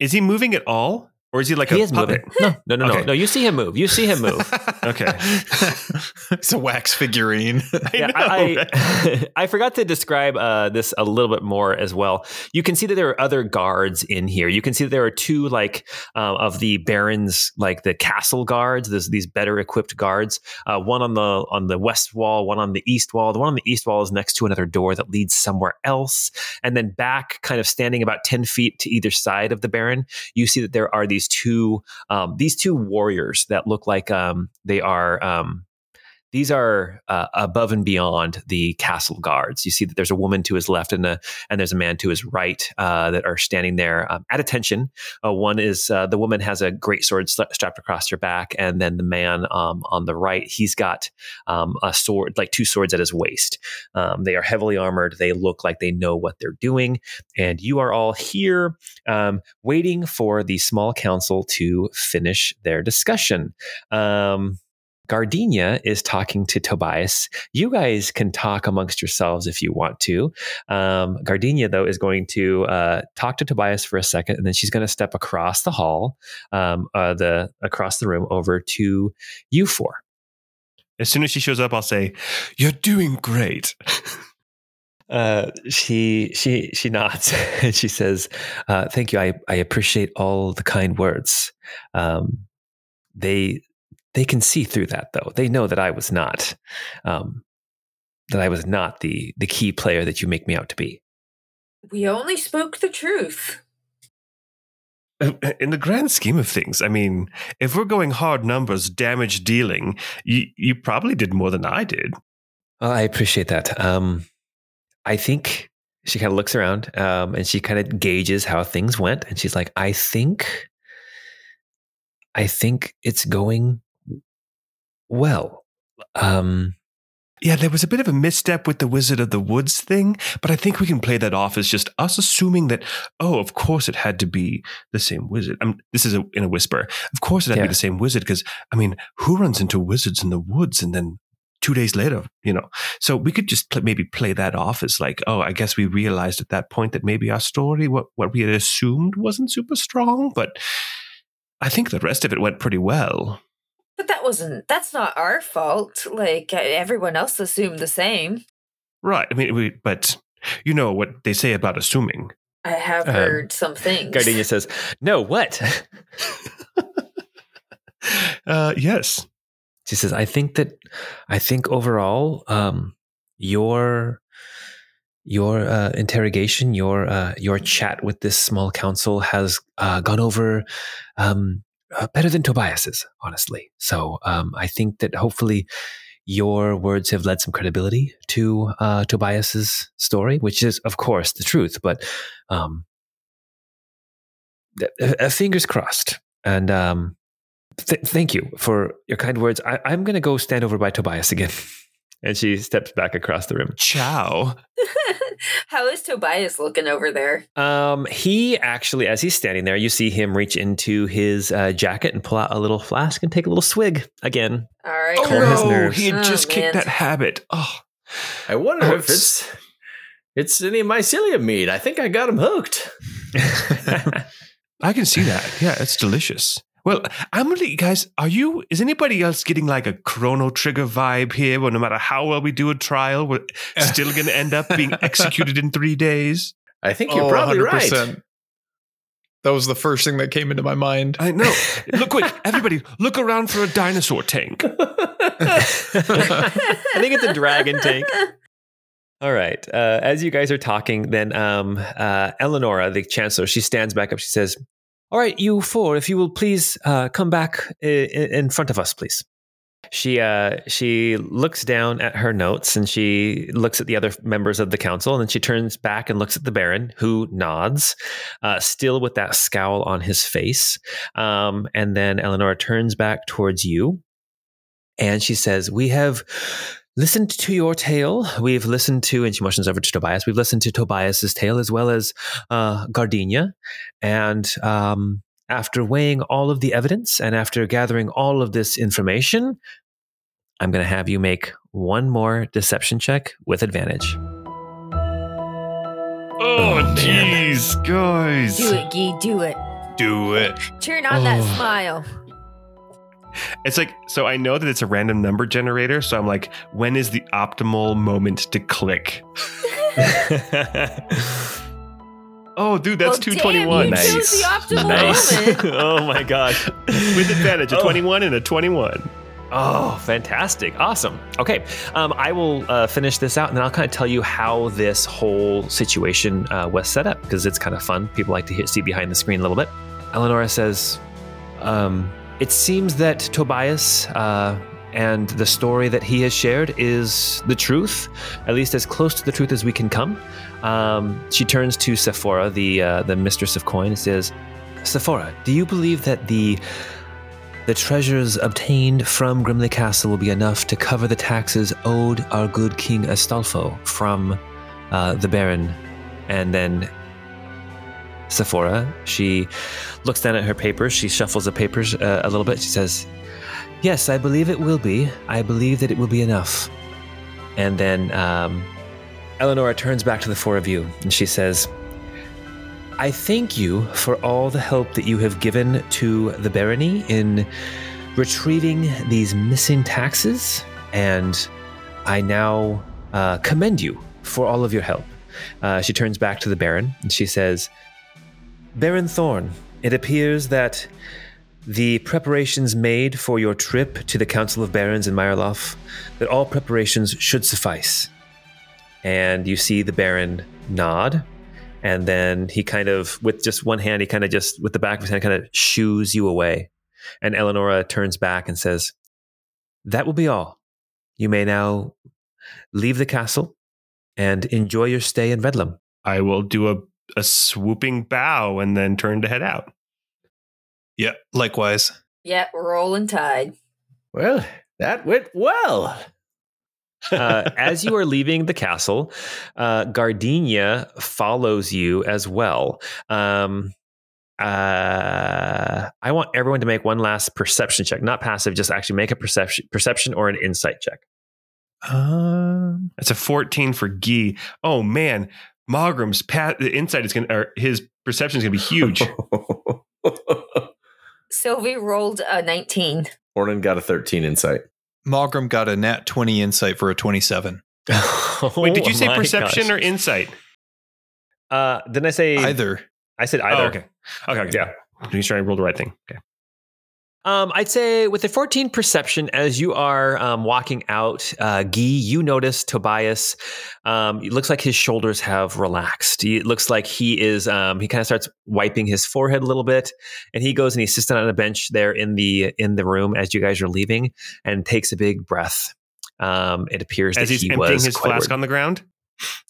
Speaker 4: Is he moving at all, or is he like
Speaker 1: he
Speaker 4: a
Speaker 1: is moving.
Speaker 4: puppet?
Speaker 1: No, no, no, no,
Speaker 4: Okay.
Speaker 1: no. You see him move. You see him move. <laughs>
Speaker 4: Okay. <laughs>
Speaker 5: it's a wax figurine. <laughs>
Speaker 1: yeah,
Speaker 4: know,
Speaker 1: I,
Speaker 4: right?
Speaker 1: I, I forgot to describe uh, this a little bit more as well. You can see that there are other guards in here. You can see that there are two like uh, of the barons, like the castle guards. There's these better equipped guards. Uh, one on the on the west wall, one on the east wall. The one on the east wall is next to another door that leads somewhere else. And then back, kind of standing about ten feet to either side of the baron, you see that there are these two um, these two warriors that look like um, they are. Um, these are uh, above and beyond the castle guards. You see that there's a woman to his left and a, and there's a man to his right uh, that are standing there um, at attention. Uh, one is uh, the woman has a great sword strapped across her back, and then the man um, on the right, he's got um, a sword, like two swords at his waist. Um, they are heavily armored. They look like they know what they're doing, and you are all here um, waiting for the small council to finish their discussion. Um, Gardenia is talking to Tobias. You guys can talk amongst yourselves if you want to. Um, Gardenia, though, is going to uh, talk to Tobias for a second, and then she's going to step across the hall, um, uh, the across the room, over to you four.
Speaker 4: As soon as she shows up, I'll say, "You're doing great." <laughs>
Speaker 1: Uh, she she she nods <laughs> and she says, uh, "Thank you. I I appreciate all the kind words. Um, they they can see through that, though. They know that I was not um, that I was not the the key player that you make me out to be.
Speaker 3: We only spoke the truth.
Speaker 4: In the grand scheme of things, I mean, if we're going hard numbers, damage dealing, you you probably did more than I did.
Speaker 1: Well, I appreciate that. Um, I think." She kind of looks around um, and she kind of gauges how things went, and she's like, "I think, I think it's going well." Um,
Speaker 4: Yeah, there was a bit of a misstep with the Wizard of the Woods thing, but I think we can play that off as just us assuming that, oh, of course it had to be the same wizard. i mean, this is a, in a whisper. Of course it had to be the same wizard because, I mean, who runs into wizards in the woods and then two days later, you know? So we could just pl- maybe play that off as like, oh, I guess we realized at that point that maybe our story, what, what we had assumed wasn't super strong, but I think the rest of it went pretty well.
Speaker 3: But that wasn't, that's not our fault. Like, uh, everyone else assumed the same.
Speaker 4: Right. I mean, we, but you know what they say about assuming.
Speaker 3: I have
Speaker 1: Um,
Speaker 3: heard some things.
Speaker 1: Gardenia says, "No, what?" <laughs>
Speaker 4: Uh, yes.
Speaker 1: She says, "I think that I think overall, um, your your uh, interrogation, your uh, your chat with this small council has uh, gone over um, uh, better than Tobias's, honestly. So um, I think that hopefully your words have led some credibility to uh, Tobias's story, which is, of course, the truth. But um, th- uh, fingers crossed. And um, th- thank you for your kind words. I- I'm going to go stand over by Tobias again. <laughs> and she steps back across the room.
Speaker 4: Ciao. <laughs>
Speaker 3: How is Tobias looking over there?
Speaker 1: Um, he actually, as he's standing there, you see him reach into his uh, jacket and pull out a little flask and take a little swig again.
Speaker 3: All right.
Speaker 4: Oh
Speaker 1: Calm his
Speaker 4: no, he had
Speaker 3: Oh,
Speaker 4: just kicked
Speaker 3: man.
Speaker 4: that habit. Oh,
Speaker 2: I wonder
Speaker 4: Oh,
Speaker 2: if it's it's any mycelium meat. I think I got him hooked. <laughs> <laughs>
Speaker 4: I can see that. Yeah, it's delicious. Well, I'm really, guys, are you, is anybody else getting like a Chrono Trigger vibe here where no matter how well we do a trial, we're <laughs> still going to end up being executed in three days?
Speaker 2: I think you're
Speaker 5: Oh,
Speaker 2: probably
Speaker 5: 100%.
Speaker 2: right.
Speaker 5: That was the first thing that came into my mind.
Speaker 4: I know. <laughs> Look, quick, everybody, look around for a dinosaur tank.
Speaker 1: I think it's a dragon tank. All right. Uh, as you guys are talking, then um, uh, Eleonora, the chancellor, she stands back up. She says, "All right, you four, if you will please uh, come back in front of us, please." She uh, she looks down at her notes and she looks at the other members of the council, and then she turns back and looks at the Baron, who nods, uh, still with that scowl on his face. Um, and then Eleanor turns back towards you, and she says, "We have." Listened to your tale. We've listened to, and she motions over to Tobias. We've listened to Tobias's tale as well as uh, Gardenia. And um, after weighing all of the evidence and after gathering all of this information, I'm going to have you make one more deception check with advantage.
Speaker 4: Oh,
Speaker 2: man.
Speaker 4: jeez, guys.
Speaker 3: Do it, Gee. Do it.
Speaker 5: Do it.
Speaker 3: Turn on that
Speaker 4: Oh.
Speaker 3: smile.
Speaker 4: It's like, so I know that it's a random number generator. So I'm like, when is the optimal moment to click? <laughs> Oh, dude, that's
Speaker 3: Well, damn,
Speaker 4: 221.
Speaker 3: you chose
Speaker 2: Nice.
Speaker 3: the optimal
Speaker 2: Nice. <laughs>
Speaker 1: oh my gosh.
Speaker 4: With advantage, a
Speaker 1: Oh.
Speaker 4: 21 and a 21.
Speaker 1: Oh, fantastic. Awesome. Okay. Um, I will uh, finish this out and then I'll kind of tell you how this whole situation uh, was set up because it's kind of fun. People like to hear, see behind the screen a little bit. Eleonora says, um, It seems that Tobias uh, and the story that he has shared is the truth, at least as close to the truth as we can come. Um, she turns to Sephora, the, uh, the mistress of coin, and says, Sephora, do you believe that the the treasures obtained from Grimley Castle will be enough to cover the taxes owed our good King Astolfo from uh, the Baron. And then Sephora, she looks down at her papers. She shuffles the papers uh, a little bit. She says, Yes, I believe it will be. I believe that it will be enough. And then um, Eleanor turns back to the four of you and she says, I thank you for all the help that you have given to the barony in retrieving these missing taxes, and I now uh, commend you for all of your help. Uh, she turns back to the Baron and she says, Baron Thorne, it appears that the preparations made for your trip to the Council of Barons in Meyerloff, that all preparations should suffice. And you see the Baron nod and then he kind of with just one hand he kind of just with the back of his hand kind of shoos you away. And eleonora turns back and says that will be all. You may now leave the castle and enjoy your stay in redlam
Speaker 4: I will do a, a swooping bow and then turn to head out.
Speaker 5: Yeah, likewise.
Speaker 3: Yep, rolling tide.
Speaker 2: Well, that went well. <laughs>
Speaker 1: uh, as you are leaving the castle uh, gardenia follows you as well um, uh, I want everyone to make one last perception check, not passive, just actually make a perception, perception or an insight check.
Speaker 5: Um,
Speaker 4: That's a 14 for Gee. Oh, man. Mogram's pat, the insight is going to, or his perception is going to be huge. <laughs>
Speaker 3: Sylvie rolled a 19.
Speaker 2: Ornan got a 13 insight.
Speaker 5: Mogram got a nat 20 insight for a 27. <laughs>
Speaker 4: Wait, did you say
Speaker 1: Oh
Speaker 4: perception
Speaker 1: gosh.
Speaker 4: or insight?
Speaker 1: Uh, didn't I say
Speaker 5: Either.
Speaker 1: I said either.
Speaker 4: Oh, okay. Okay. okay.
Speaker 1: Yeah.
Speaker 4: He's trying to roll the right thing. Okay.
Speaker 1: Um, I'd say with a 14 perception, as you are um, walking out, uh, Guy, you notice Tobias. Um, it looks like his shoulders have relaxed. It looks like he is. Um, he kind of starts wiping his forehead a little bit, and he goes and he sits down on a bench there in the in the room as you guys are leaving, and takes a big breath. Um, it appears
Speaker 4: As
Speaker 1: that
Speaker 4: he's
Speaker 1: he
Speaker 4: emptying his flask on the ground.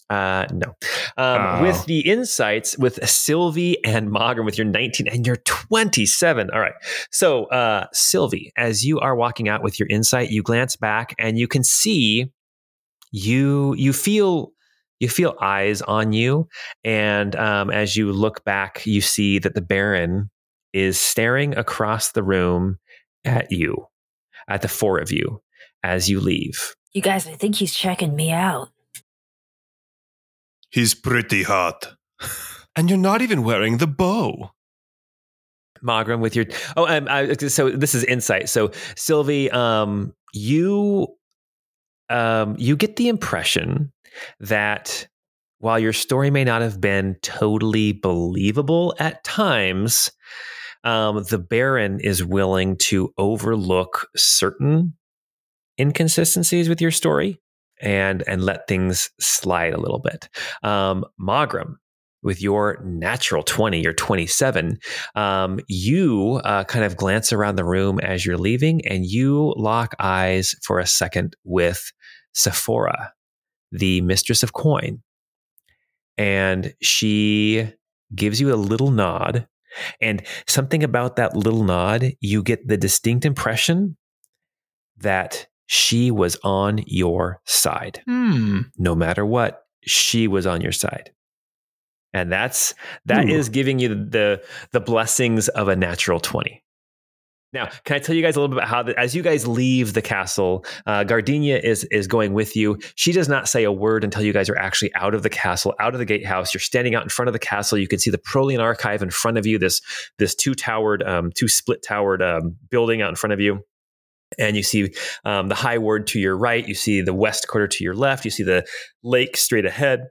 Speaker 1: Uh, no. Um,
Speaker 4: Oh.
Speaker 1: With the insights with Sylvie and Mogram with your 19 and your 27. All right. So, uh, Sylvie, as you are walking out with your insight, you glance back and you can see you, you feel, you feel eyes on you. And um, as you look back, you see that the Baron is staring across the room at you, at the four of you as you leave.
Speaker 3: You guys, I think he's checking me out.
Speaker 5: He's pretty hot. <laughs>
Speaker 4: And you're not even wearing the bow.
Speaker 1: Mogram with your oh um, I, so this is insight. So Sylvie, um, you um, you get the impression that while your story may not have been totally believable at times, um, the Baron is willing to overlook certain inconsistencies with your story and and let things slide a little bit. Um, Mogram, with your natural 20 or 27, um, you uh, kind of glance around the room as you're leaving and you lock eyes for a second with Sephora, the mistress of coin. And she gives you a little nod. And something about that little nod, you get the distinct impression that she was on your side
Speaker 5: Hmm.
Speaker 1: no matter what, she was on your side. And that's that
Speaker 2: Ooh.
Speaker 1: is giving you the the blessings of a natural 20. Now, can I tell you guys a little bit about how, the, as you guys leave the castle, uh, Gardenia is is going with you. She does not say a word until you guys are actually out of the castle, out of the gatehouse. You're standing out in front of the castle. You can see the Prolian Archive in front of you. This this two towered, um, two split towered um, building out in front of you. And you see um, the high ward to your right. You see the west quarter to your left. You see the lake straight ahead,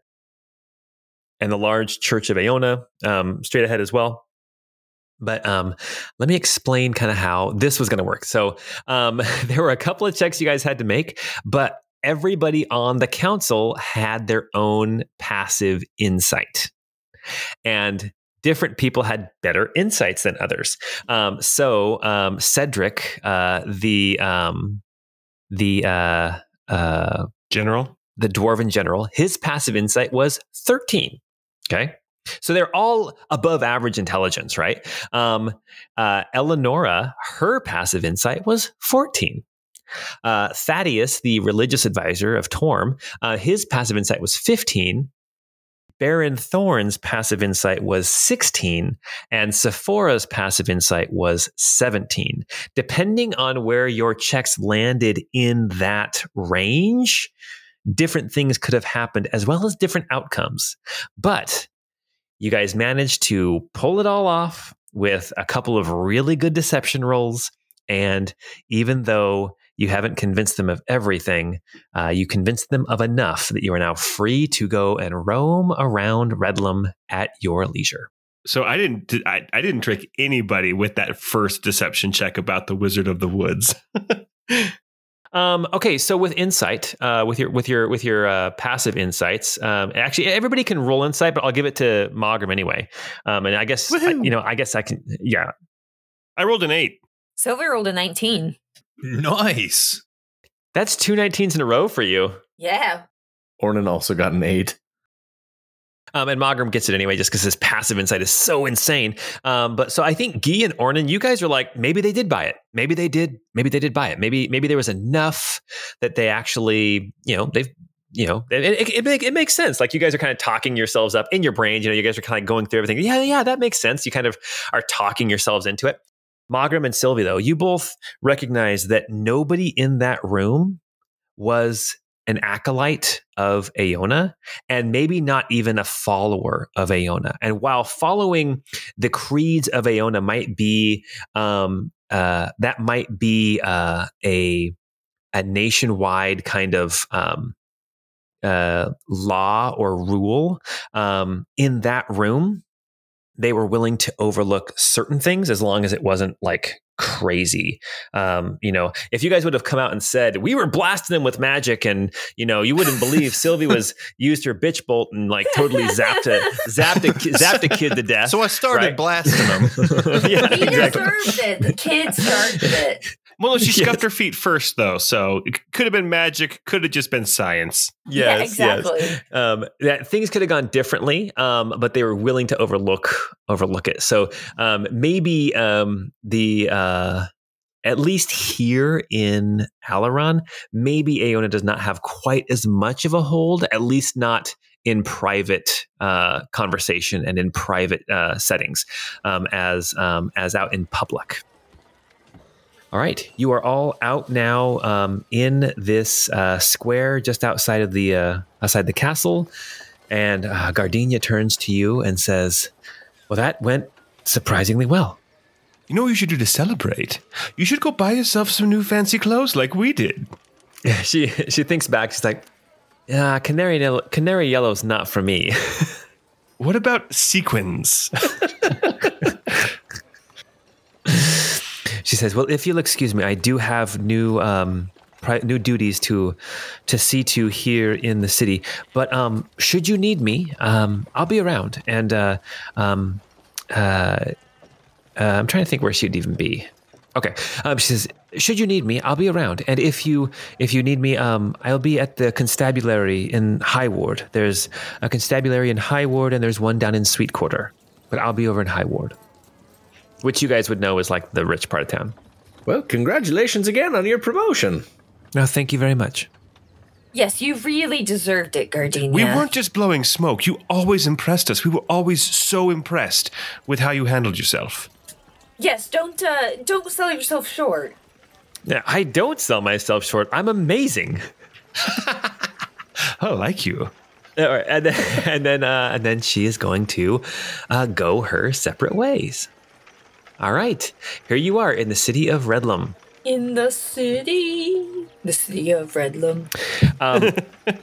Speaker 1: and the large church of Aeona um, straight ahead as well. But um, let me explain kind of how this was going to work. So um, <laughs> there were a couple of checks you guys had to make, but everybody on the council had their own passive insight. And different people had better insights than others. Um, so um, Cedric, uh, the um, the uh, uh,
Speaker 4: General.
Speaker 1: the dwarven general, his passive insight was 13. Okay. So they're all above average intelligence, right? Um, uh, Eleonora, her passive insight was 14. Uh, Thaddeus, the religious advisor of Torm, uh, his passive insight was 15. Baron Thorne's passive insight was 16, and Sephora's passive insight was 17. Depending on where your checks landed in that range, different things could have happened as well as different outcomes. But you guys managed to pull it all off with a couple of really good deception rolls. And even though you haven't convinced them of everything, uh, you convinced them of enough that you are now free to go and roam around Redlum at your leisure.
Speaker 4: So I didn't. I, I didn't trick anybody with that first deception check about the Wizard of the Woods. <laughs>
Speaker 1: Um, okay, so with insight, uh, with your with your with your uh, passive insights, um, actually everybody can roll insight, but I'll give it to Mogram anyway. Um, and I guess I, you know, I guess I can. Yeah,
Speaker 4: I rolled an eight.
Speaker 3: Sylvie rolled a 19.
Speaker 5: Nice.
Speaker 1: that's two 19s in a row for you.
Speaker 3: Yeah.
Speaker 2: Ornan also got an eight.
Speaker 1: Um, and Mogram gets it anyway, just because his passive insight is so insane. Um, but so I think Guy and Ornan, you guys are like, maybe they did buy it. Maybe they did. Maybe they did buy it. Maybe maybe there was enough that they actually, you know, they've, you know, it, it, it, make, it makes sense. Like you guys are kind of talking yourselves up in your brain. You know, you guys are kind of going through everything. Yeah, yeah, that makes sense. You kind of are talking yourselves into it. Mogram and Sylvie, though, you both recognize that nobody in that room was an acolyte of Aeona and maybe not even a follower of Aeona. And while following the creeds of Aeona might be um, uh, that might be uh, a a nationwide kind of um, uh, law or rule um, in that room. They were willing to overlook certain things as long as it wasn't like crazy. Um, you know, if you guys would have come out and said we were blasting them with magic, and you know, you wouldn't believe Sylvie was <laughs> used her bitch bolt and like totally zapped a zapped a, zapped a kid to death.
Speaker 5: So I started
Speaker 1: Right.
Speaker 5: blasting them. <laughs>
Speaker 1: yeah,
Speaker 3: He
Speaker 1: exactly.
Speaker 3: deserved it. The kid started it.
Speaker 4: Well, no, she <laughs>
Speaker 1: Yes.
Speaker 4: scuffed her feet first, though, so it could have been magic, could have just been science.
Speaker 3: yeah,
Speaker 1: Yes,
Speaker 3: exactly.
Speaker 1: yes. Um, that things could have gone differently, um, but they were willing to overlook overlook it. So um, maybe um, the uh, at least here in Alaron, maybe Aeona does not have quite as much of a hold, at least not in private uh, conversation and in private uh, settings, um, as um, as out in public. All right, you are all out now um, in this uh, square just outside of the uh, outside the castle, and uh, Gardenia turns to you and says, "Well, that went surprisingly well."
Speaker 4: You know what you should do to celebrate? You should go buy yourself some new fancy clothes like we did.
Speaker 1: Yeah, <laughs> she she thinks back. She's like, "Yeah, canary yellow, canary yellow's not for me." <laughs>
Speaker 4: What about sequins? <laughs>
Speaker 1: she says, "Well, if you'll excuse me, I do have new um, pri- new duties to to see to here in the city. But um, should you need me, um, I'll be around. And uh, um, uh, uh, I'm trying to think where she'd even be. Okay, um, she says, should you need me, I'll be around. And if you if you need me, um, I'll be at the constabulary in High Ward. There's a constabulary in High Ward, and there's one down in Sweet Quarter. But I'll be over in High Ward." Which you guys would know is like the rich part of town.
Speaker 2: Well, congratulations again on your promotion.
Speaker 1: No, thank you very much.
Speaker 3: Yes, you really deserved it, Gardenia.
Speaker 4: We weren't just blowing smoke. You always impressed us. We were always so impressed with how you handled yourself.
Speaker 3: Yes, don't uh, don't sell yourself short.
Speaker 1: Yeah, I don't sell myself short. I'm amazing.
Speaker 4: I <laughs> like you.
Speaker 1: All right, and then <laughs> and then, uh, and then she is going to uh, go her separate ways. All right, here you are in the city of Redlum.
Speaker 3: In the city, the city of Redlum.
Speaker 1: Um,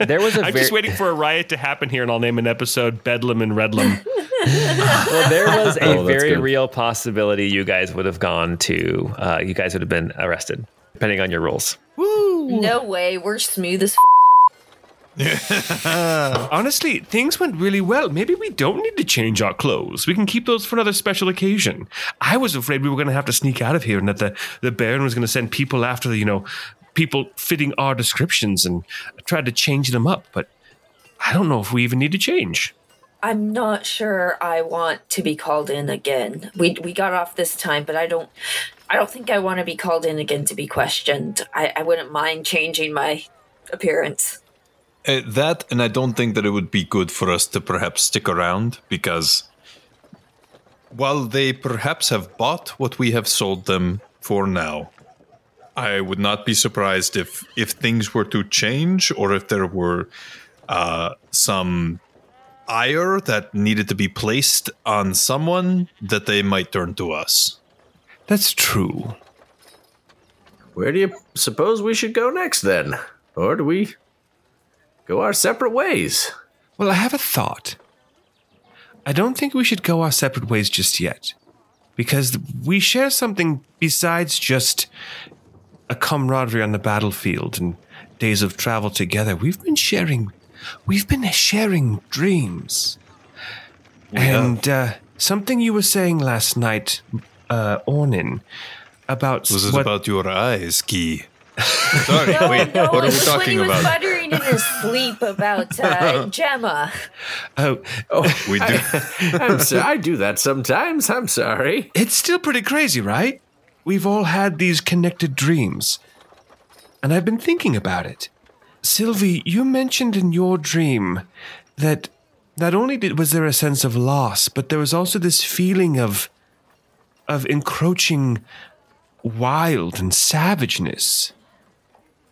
Speaker 1: there was a <laughs>
Speaker 4: I'm
Speaker 1: very
Speaker 4: just waiting for a riot to happen here, and I'll name an episode Bedlam and Redlam. <laughs> <laughs>
Speaker 1: well, there was a
Speaker 2: Oh,
Speaker 1: very
Speaker 2: good.
Speaker 1: real possibility you guys would have gone to. Uh, you guys would have been arrested, depending on your rules.
Speaker 3: No way, we're smooth as. F- <laughs>
Speaker 4: Honestly, things went really well. Maybe we don't need to change our clothes. We can keep those for another special occasion. I was afraid we were going to have to sneak out of here and that the, the Baron was going to send people after, the, you know, people fitting our descriptions and tried to change them up, but I don't know if we even need to change.
Speaker 3: I'm not sure I want to be called in again. We we got off this time, but I don't. I don't think I want to be called in again to be questioned. I, I wouldn't mind changing my appearance.
Speaker 5: Uh, that, and I don't think that it would be good for us to perhaps stick around because while they perhaps have bought what we have sold them for now, I would not be surprised if if things were to change or if there were uh, some ire that needed to be placed on someone that they might turn to us.
Speaker 4: That's true.
Speaker 2: Where do you suppose we should go next then? Or do we go our separate ways?
Speaker 4: Well, I have a thought. I don't think we should go our separate ways just yet. Because we share something besides just a camaraderie on the battlefield and days of travel together. We've been sharing we've been sharing dreams. And uh, something you were saying last night, uh, Ornan, about
Speaker 5: Was it
Speaker 4: what
Speaker 5: about your eyes, Guy? <laughs> Sorry,
Speaker 3: No,
Speaker 5: wait,
Speaker 3: no,
Speaker 5: what are we
Speaker 3: was when he
Speaker 5: talking about?
Speaker 3: Muttering in his sleep about uh, <laughs> Gemma.
Speaker 4: oh,
Speaker 5: We do.
Speaker 2: I'm so, I do that sometimes. I'm sorry.
Speaker 4: It's still pretty crazy, right? We've all had these connected dreams. And I've been thinking about it. Sylvie, you mentioned in your dream that not only did, was there a sense of loss, but there was also this feeling of of encroaching wild and savageness.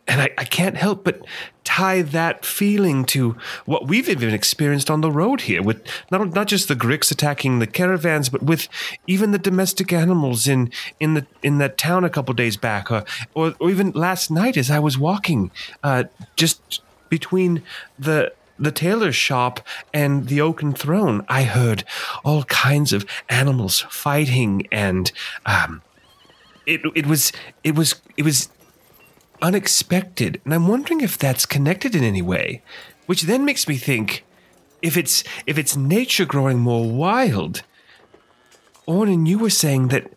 Speaker 4: And I, I can't help but tie that feeling to what we've even experienced on the road here, with not, not just the Gricks attacking the caravans, but with even the domestic animals in, in the in that town a couple days back, or, or or even last night as I was walking, uh, just between the the tailor's shop and the oaken throne, I heard all kinds of animals fighting and um, it it was it was it was unexpected, and I'm wondering if that's connected in any way. Which then makes me think if it's if it's nature growing more wild. Ornan, you were saying that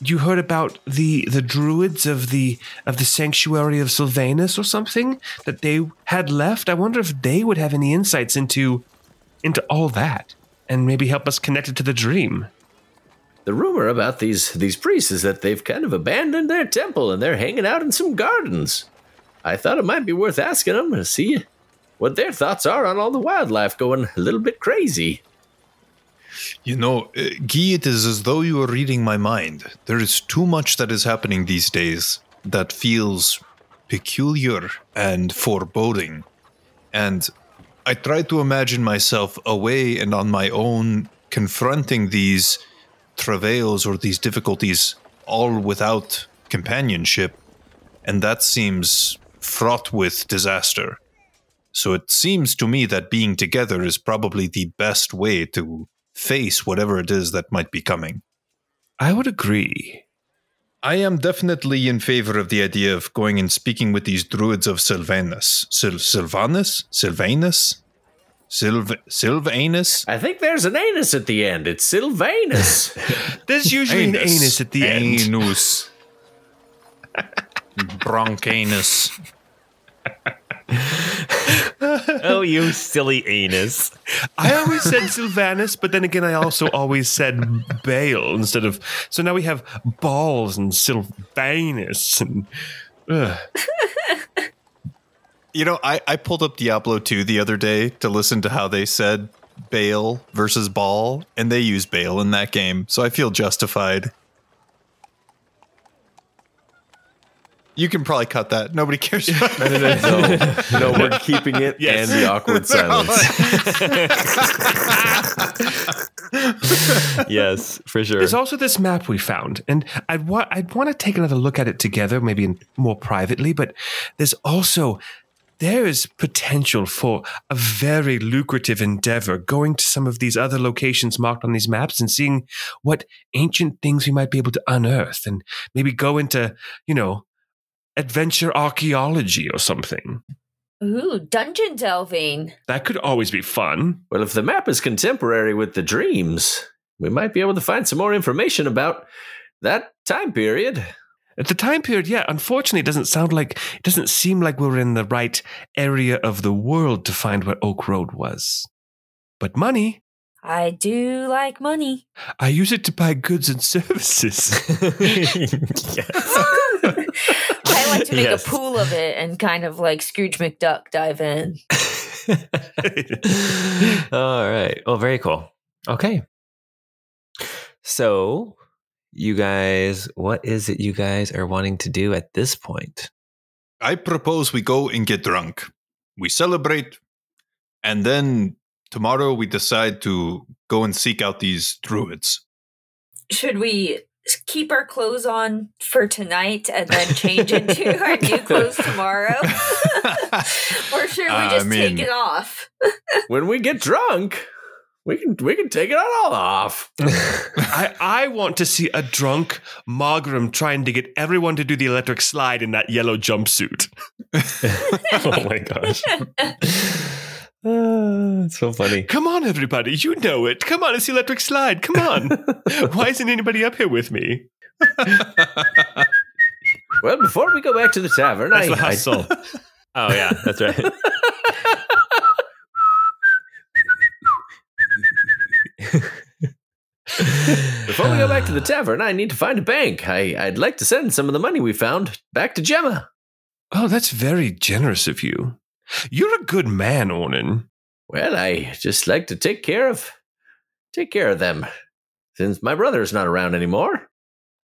Speaker 4: you heard about the the druids of the of the sanctuary of Sylvanus or something that they had left. I wonder if they would have any insights into into all that and maybe help us connect it to the dream.
Speaker 2: The rumor about these these priests is that they've kind of abandoned their temple and they're hanging out in some gardens. I thought it might be worth asking them to see what their thoughts are on all the wildlife going a little bit crazy.
Speaker 5: You know, uh, Guy, it is as though you are reading my mind. There is too much that is happening these days that feels peculiar and foreboding. And I try to imagine myself away and on my own confronting these travails or these difficulties all without companionship. And that seems fraught with disaster. So it seems to me that being together is probably the best way to face whatever it is that might be coming.
Speaker 4: I would agree.
Speaker 5: I am definitely in favor of the idea of going and speaking with these druids of Sylvanus. Sylvanus? Sylvanus? Sylv- Sylvanus?
Speaker 2: I think there's an anus at the end. It's Sylvanus. <laughs>
Speaker 4: There's usually an anus at the end.
Speaker 5: Anus. <laughs> Broncanus.
Speaker 1: oh, you silly anus.
Speaker 4: I always said Sylvanus, but then again, I also always said Bale instead of. So now we have balls and Sylvanus and. ugh. <laughs>
Speaker 5: You know, I, I pulled up Diablo 2 the other day to listen to how they said Bale versus Ball, and they use Bale in that game, so I feel justified. You can probably cut that. Nobody cares <laughs> about that.
Speaker 2: no, no, we're <laughs> keeping it
Speaker 4: Yes.
Speaker 2: and the awkward <laughs> silence.
Speaker 1: yes, for sure.
Speaker 4: There's also this map we found, and I'd want I'd want to take another look at it together, maybe in, more privately. But there's also there is potential for a very lucrative endeavor going to some of these other locations marked on these maps and seeing what ancient things we might be able to unearth, and maybe go into you know adventure archaeology or something.
Speaker 3: Ooh, dungeon delving.
Speaker 4: That could always be fun.
Speaker 2: Well, if the map is contemporary with the dreams, we might be able to find some more information about that time period.
Speaker 4: At the time period, yeah, unfortunately, it doesn't sound like, it doesn't seem like we're in the right area of the world to find where Oak Road was. But money,
Speaker 3: I do like money.
Speaker 4: I use it to buy goods and services. <laughs> <laughs>
Speaker 3: I like to make
Speaker 1: Yes.
Speaker 3: a pool of it and kind of like Scrooge McDuck dive in. <laughs>
Speaker 1: All right. Well, very cool. Okay. So, you guys, what is it you guys are wanting to do at this point?
Speaker 5: I propose we go and get drunk. We celebrate, and then tomorrow we decide to go and seek out these druids.
Speaker 3: Should we keep our clothes on for tonight and then change into our new <laughs> clothes tomorrow? <laughs> <laughs> or should we
Speaker 5: I
Speaker 3: just
Speaker 5: mean-
Speaker 3: take it off?
Speaker 2: When we get drunk, we can we can take it all off. <laughs>
Speaker 4: I, I want to see a drunk Margrim trying to get everyone to do the electric slide in that yellow jumpsuit. <laughs>
Speaker 1: oh my gosh. Uh, it's <laughs> so funny.
Speaker 4: Come on, everybody, you know it. Come on, it's the electric slide. Come on. Why isn't anybody up here with me?
Speaker 2: Well, before we go back to the tavern,
Speaker 4: That's
Speaker 2: I,
Speaker 4: the
Speaker 2: I-
Speaker 1: Oh, yeah, that's right.
Speaker 2: Before we go back to the tavern, I need to find a bank. I, I'd like to send some of the money we found back to Gemma.
Speaker 4: Oh, that's very generous of you. You're a good man, Ornan.
Speaker 2: Well, I just like to take care of take care of them. Since my brother's not around anymore.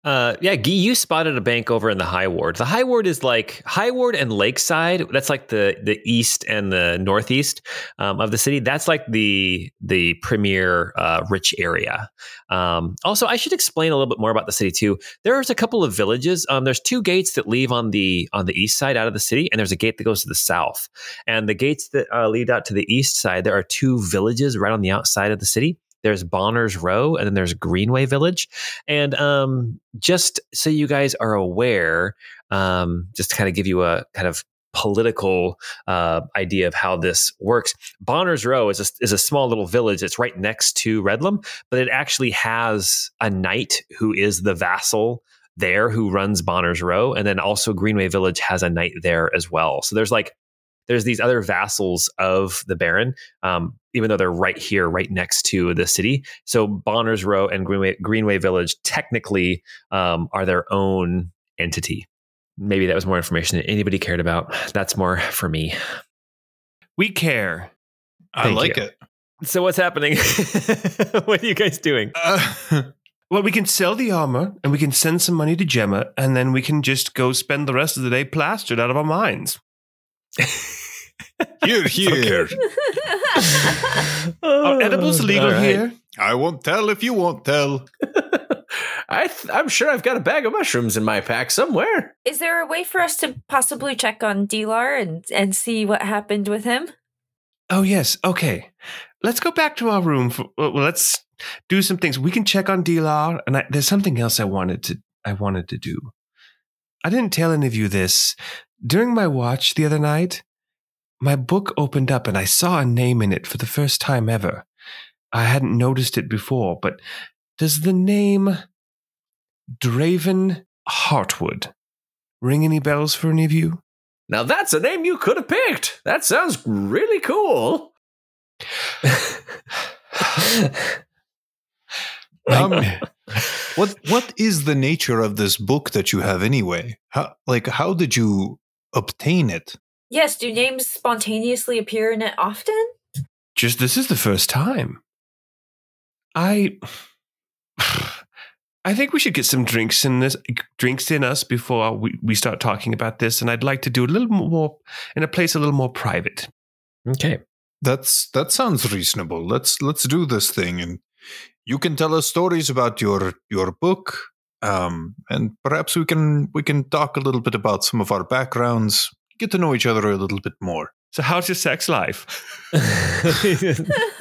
Speaker 1: Uh, yeah, Guy, you spotted a bank over in the High Ward. The High Ward is like High Ward and Lakeside. That's like the the east and the northeast um, of the city. That's like the the premier uh, rich area. Um, also, I should explain a little bit more about the city too. There's a couple of villages. Um, there's two gates that leave on the on the east side out of the city, and there's a gate that goes to the south. And the gates that uh, lead out to the east side, there are two villages right on the outside of the city there's Bonner's Row, and then there's Greenway Village. And um, just so you guys are aware, um, just to kind of give you a kind of political uh, idea of how this works. Bonner's Row is a, is a small little village that's right next to Redlum, but it actually has a knight who is the vassal there who runs Bonner's Row, and then also Greenway Village has a knight there as well. So there's like there's these other vassals of the Baron, um, even though they're right here, right next to the city. So Bonner's Row and Greenway, Greenway Village technically um, are their own entity. Maybe that was more information that anybody cared about. That's more for me.
Speaker 4: We care.
Speaker 5: I like
Speaker 1: you.
Speaker 5: it.
Speaker 1: So what's happening? <laughs> what are you guys doing?
Speaker 5: Uh, <laughs>
Speaker 4: Well, we can sell the armor and we can send some money to Gemma, and then we can just go spend the rest of the day plastered out of our minds.
Speaker 5: Here, here. <laughs>
Speaker 4: Oh, Are edibles legal
Speaker 1: All right.
Speaker 4: here?
Speaker 5: I won't tell if you won't tell. <laughs>
Speaker 2: I th- I'm sure I've got a bag of mushrooms in my pack somewhere.
Speaker 3: Is there a way for us to possibly check on Dilar and, and see what happened with him?
Speaker 4: Oh, yes. Okay. Let's go back to our room. For, well, let's do some things. We can check on Dilar, and I, there's something else I wanted to I wanted to do. I didn't tell any of you this. During my watch the other night, my book opened up and I saw a name in it for the first time ever. I hadn't noticed it before, but does the name Draven Hartwood ring any bells for any of you?
Speaker 2: Now that's a name you could have picked. That sounds really cool.
Speaker 5: Um, <laughs> what what is the nature of this book that you have anyway? How like how did you obtain it?
Speaker 3: Yes, do names spontaneously appear in it often?
Speaker 4: just this is the first time. I <sighs> I think we should get some drinks in this drinks in us before we, we start talking about this, and I'd like to do a little more in a place a little more private.
Speaker 1: okay.
Speaker 5: That's that sounds reasonable. Let's let's do this thing and you can tell us stories about your your book. Um, and perhaps we can we can talk a little bit about some of our backgrounds, get to know each other a little bit more.
Speaker 4: So, how's your sex life?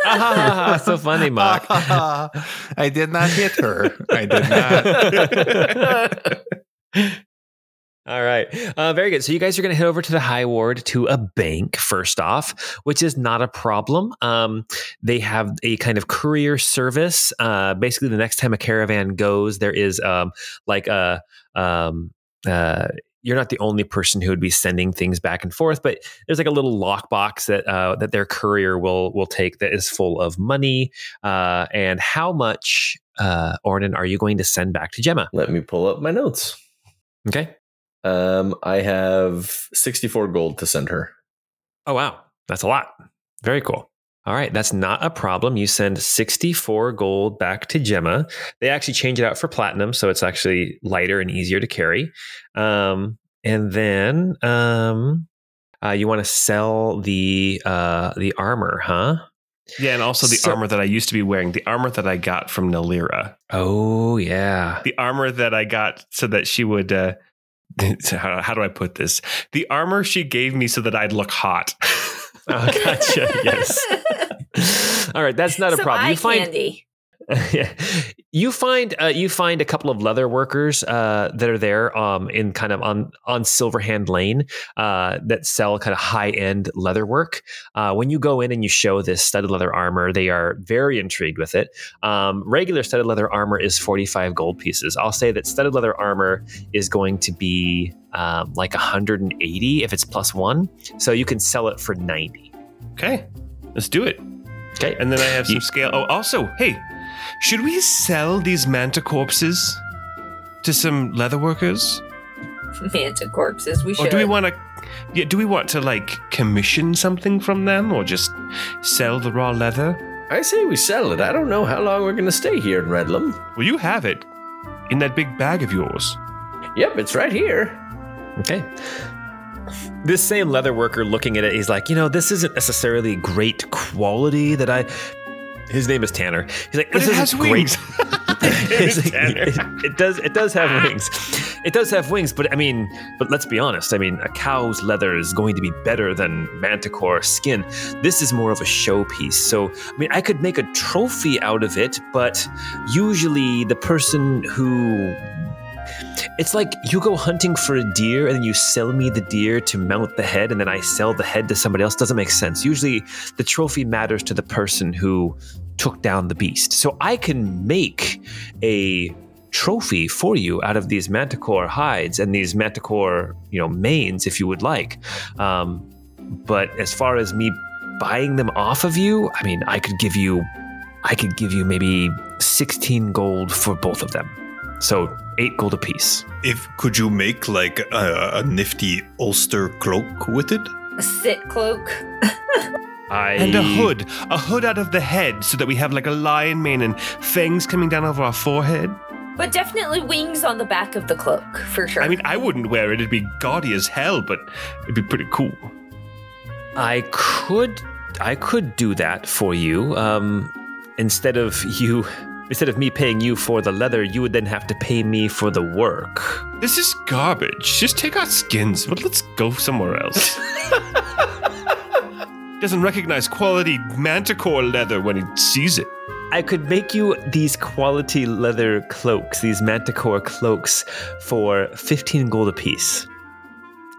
Speaker 1: Ah, <laughs> <laughs> so funny, Mark. <laughs>
Speaker 5: I did not hit her. I did not.
Speaker 1: All right. Uh, very good. So you guys are going to head over to the High Ward to a bank first off, which is not a problem. Um, they have a kind of courier service. Uh, basically, the next time a caravan goes, there is um, like a. Um, uh, you're not the only person who would be sending things back and forth, but there's like a little lockbox that uh, that their courier will will take that is full of money. Uh, and how much, uh, Ornan, are you going to send back to Gemma?
Speaker 2: Let me pull up my notes.
Speaker 1: Okay.
Speaker 2: Um, I have 64 gold to send her.
Speaker 1: Oh, wow. That's a lot. Very cool. All right. That's not a problem. You send 64 gold back to Gemma. They actually change it out for platinum. So it's actually lighter and easier to carry. Um, and then um, uh, you want to sell the uh, the armor, huh?
Speaker 4: Yeah, and also the
Speaker 1: So-
Speaker 4: armor that I used to be wearing, the armor that I got from Nalira,
Speaker 1: Oh, yeah.
Speaker 4: the armor that I got so that she would. Uh, <laughs> how, how do I put this? The armor she gave me so that I'd look hot.
Speaker 1: Oh, gotcha. <laughs> yes. <laughs> All right. That's not a problem. You find
Speaker 3: candy. <laughs>
Speaker 1: You find uh, you find a couple of leather workers uh, that are there um, in kind of on on Silverhand Lane uh, that sell kind of high end leather work. Uh, when you go in and you show this studded leather armor, they are very intrigued with it. Um, regular studded leather armor is forty five gold pieces. I'll say that studded leather armor is going to be um, like one hundred and eighty if it's plus one, so you can sell it for ninety.
Speaker 4: okay, let's do it.
Speaker 1: Okay,
Speaker 4: And then I have some
Speaker 1: You-
Speaker 4: scale. Oh, also, hey, should we sell these manta corpses to some leather workers? <laughs>
Speaker 3: Manta corpses. We should.
Speaker 4: Or
Speaker 3: should.
Speaker 4: do we want to? Yeah, do we want to like commission something from them, or just sell the raw leather?
Speaker 2: I say we sell it. I don't know how long we're going to stay here in Redlum.
Speaker 4: Well, you have it in that big bag of yours.
Speaker 2: Yep, it's right here.
Speaker 1: Okay. This same leather worker looking at it, he's like, you know, this isn't necessarily great quality that I. His name is Tanner. He's like, this
Speaker 4: it has
Speaker 1: great.
Speaker 4: wings. <laughs>
Speaker 1: It, it does. It does have wings. It does have wings, but I mean, but let's be honest. I mean, a cow's leather is going to be better than manticore skin. This is more of a showpiece. So, I mean, I could make a trophy out of it, but usually the person who it's like you go hunting for a deer and you sell me the deer to mount the head and then I sell the head to somebody else doesn't make sense. Usually the trophy matters to the person who took down the beast. So I can make a trophy for you out of these manticore hides and these manticore, you know, manes if you would like. Um, but as far as me buying them off of you, I mean, I could give you I could give you maybe 16 gold for both of them. So, 8 gold apiece.
Speaker 5: If could you make like a, a nifty ulster cloak with it?
Speaker 3: A sit cloak. <laughs>
Speaker 1: I
Speaker 4: And a hood, a hood out of the head, so that we have like a lion mane and fangs coming down over our forehead.
Speaker 3: But definitely wings on the back of the cloak, for sure.
Speaker 4: I mean, I wouldn't wear it; it'd be gaudy as hell, but it'd be pretty cool.
Speaker 1: I could I could do that for you. Um instead of you instead of me paying you for the leather, you would then have to pay me for the work.
Speaker 4: This is garbage. Just take our skins, but let's go somewhere else. <laughs> Doesn't recognize quality manticore leather when he sees it.
Speaker 1: I could make you these quality leather cloaks, these manticore cloaks for 15 gold apiece.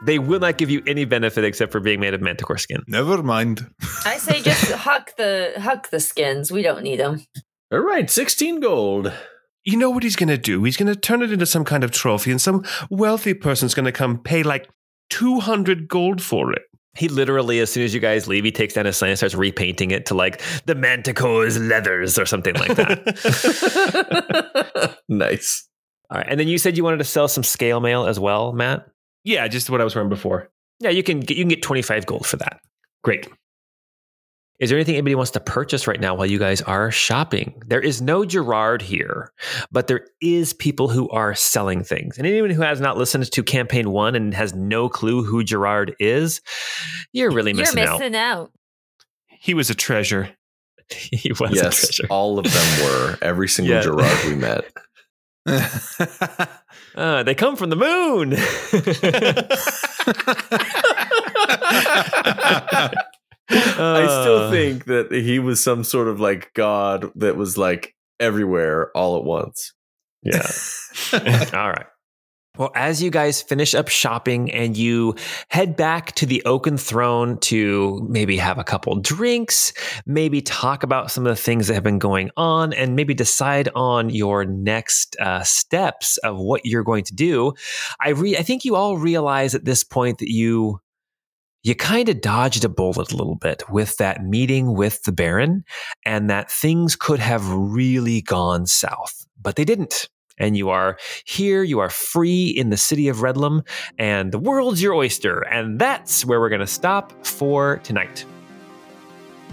Speaker 1: They will not give you any benefit except for being made of manticore skin.
Speaker 5: Never mind.
Speaker 3: I say just <laughs> huck the huck the skins. We don't need them.
Speaker 2: All right, 16 gold.
Speaker 4: You know what he's going to do? He's going to turn it into some kind of trophy, and some wealthy person's going to come pay like 200 gold for it.
Speaker 1: He literally, as soon as you guys leave, he takes down his sign and starts repainting it to like the manticore's leathers or something like that. <laughs>
Speaker 2: nice.
Speaker 1: All right. And then you said you wanted to sell some scale mail as well, Matt?
Speaker 4: Yeah, just what I was wearing before.
Speaker 1: Yeah, you can get, you can get 25 gold for that. Great. Is there anything anybody wants to purchase right now while you guys are shopping? There is no Gerard here, but there is people who are selling things. And anyone who has not listened to campaign one and has no clue who Gerard is, you're really missing, out.
Speaker 3: You're missing, out. out.
Speaker 4: He was a treasure. <laughs>
Speaker 1: he was a
Speaker 2: yes,
Speaker 1: treasure.
Speaker 2: all of them were. Every single
Speaker 1: Yeah.
Speaker 2: Gerard we met. <laughs> <laughs>
Speaker 1: Uh, they come from the moon.
Speaker 2: I still
Speaker 1: Uh,
Speaker 2: think that he was some sort of like god that was like everywhere all at once.
Speaker 1: Yeah. <laughs> <laughs> All right. Well, as you guys finish up shopping and you head back to the Oaken Throne to maybe have a couple drinks, maybe talk about some of the things that have been going on, and maybe decide on your next uh, steps of what you're going to do, I re- I think you all realize at this point that you you kind of dodged a bullet a little bit with that meeting with the Baron, and that things could have really gone south, but they didn't and you are here, you are free in the city of Redlum, and the world's your oyster. And that's where we're going to stop for tonight.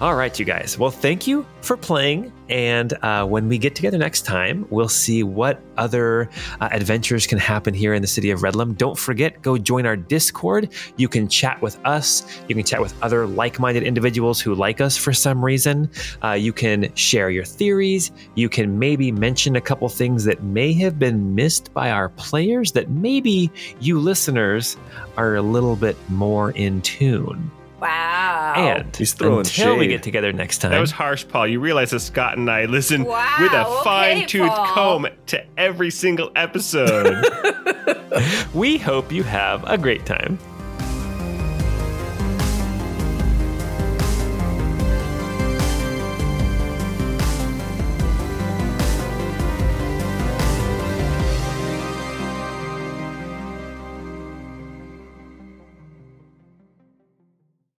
Speaker 1: All right, you guys. Well, thank you for playing. And uh, when we get together next time, we'll see what other uh, adventures can happen here in the city of Redlum. Don't forget, go join our Discord. You can chat with us. You can chat with other like minded individuals who like us for some reason. Uh, you can share your theories. You can maybe mention a couple things that may have been missed by our players that maybe you listeners are a little bit more in tune.
Speaker 3: Wow.
Speaker 1: And
Speaker 2: He's throwing
Speaker 1: until we get together next time,
Speaker 4: That was harsh, Paul. You realize that Scott and I listen
Speaker 3: Wow,
Speaker 4: with a
Speaker 3: okay,
Speaker 4: fine tooth comb to every single episode. <laughs> <laughs>
Speaker 1: we hope you have a great time.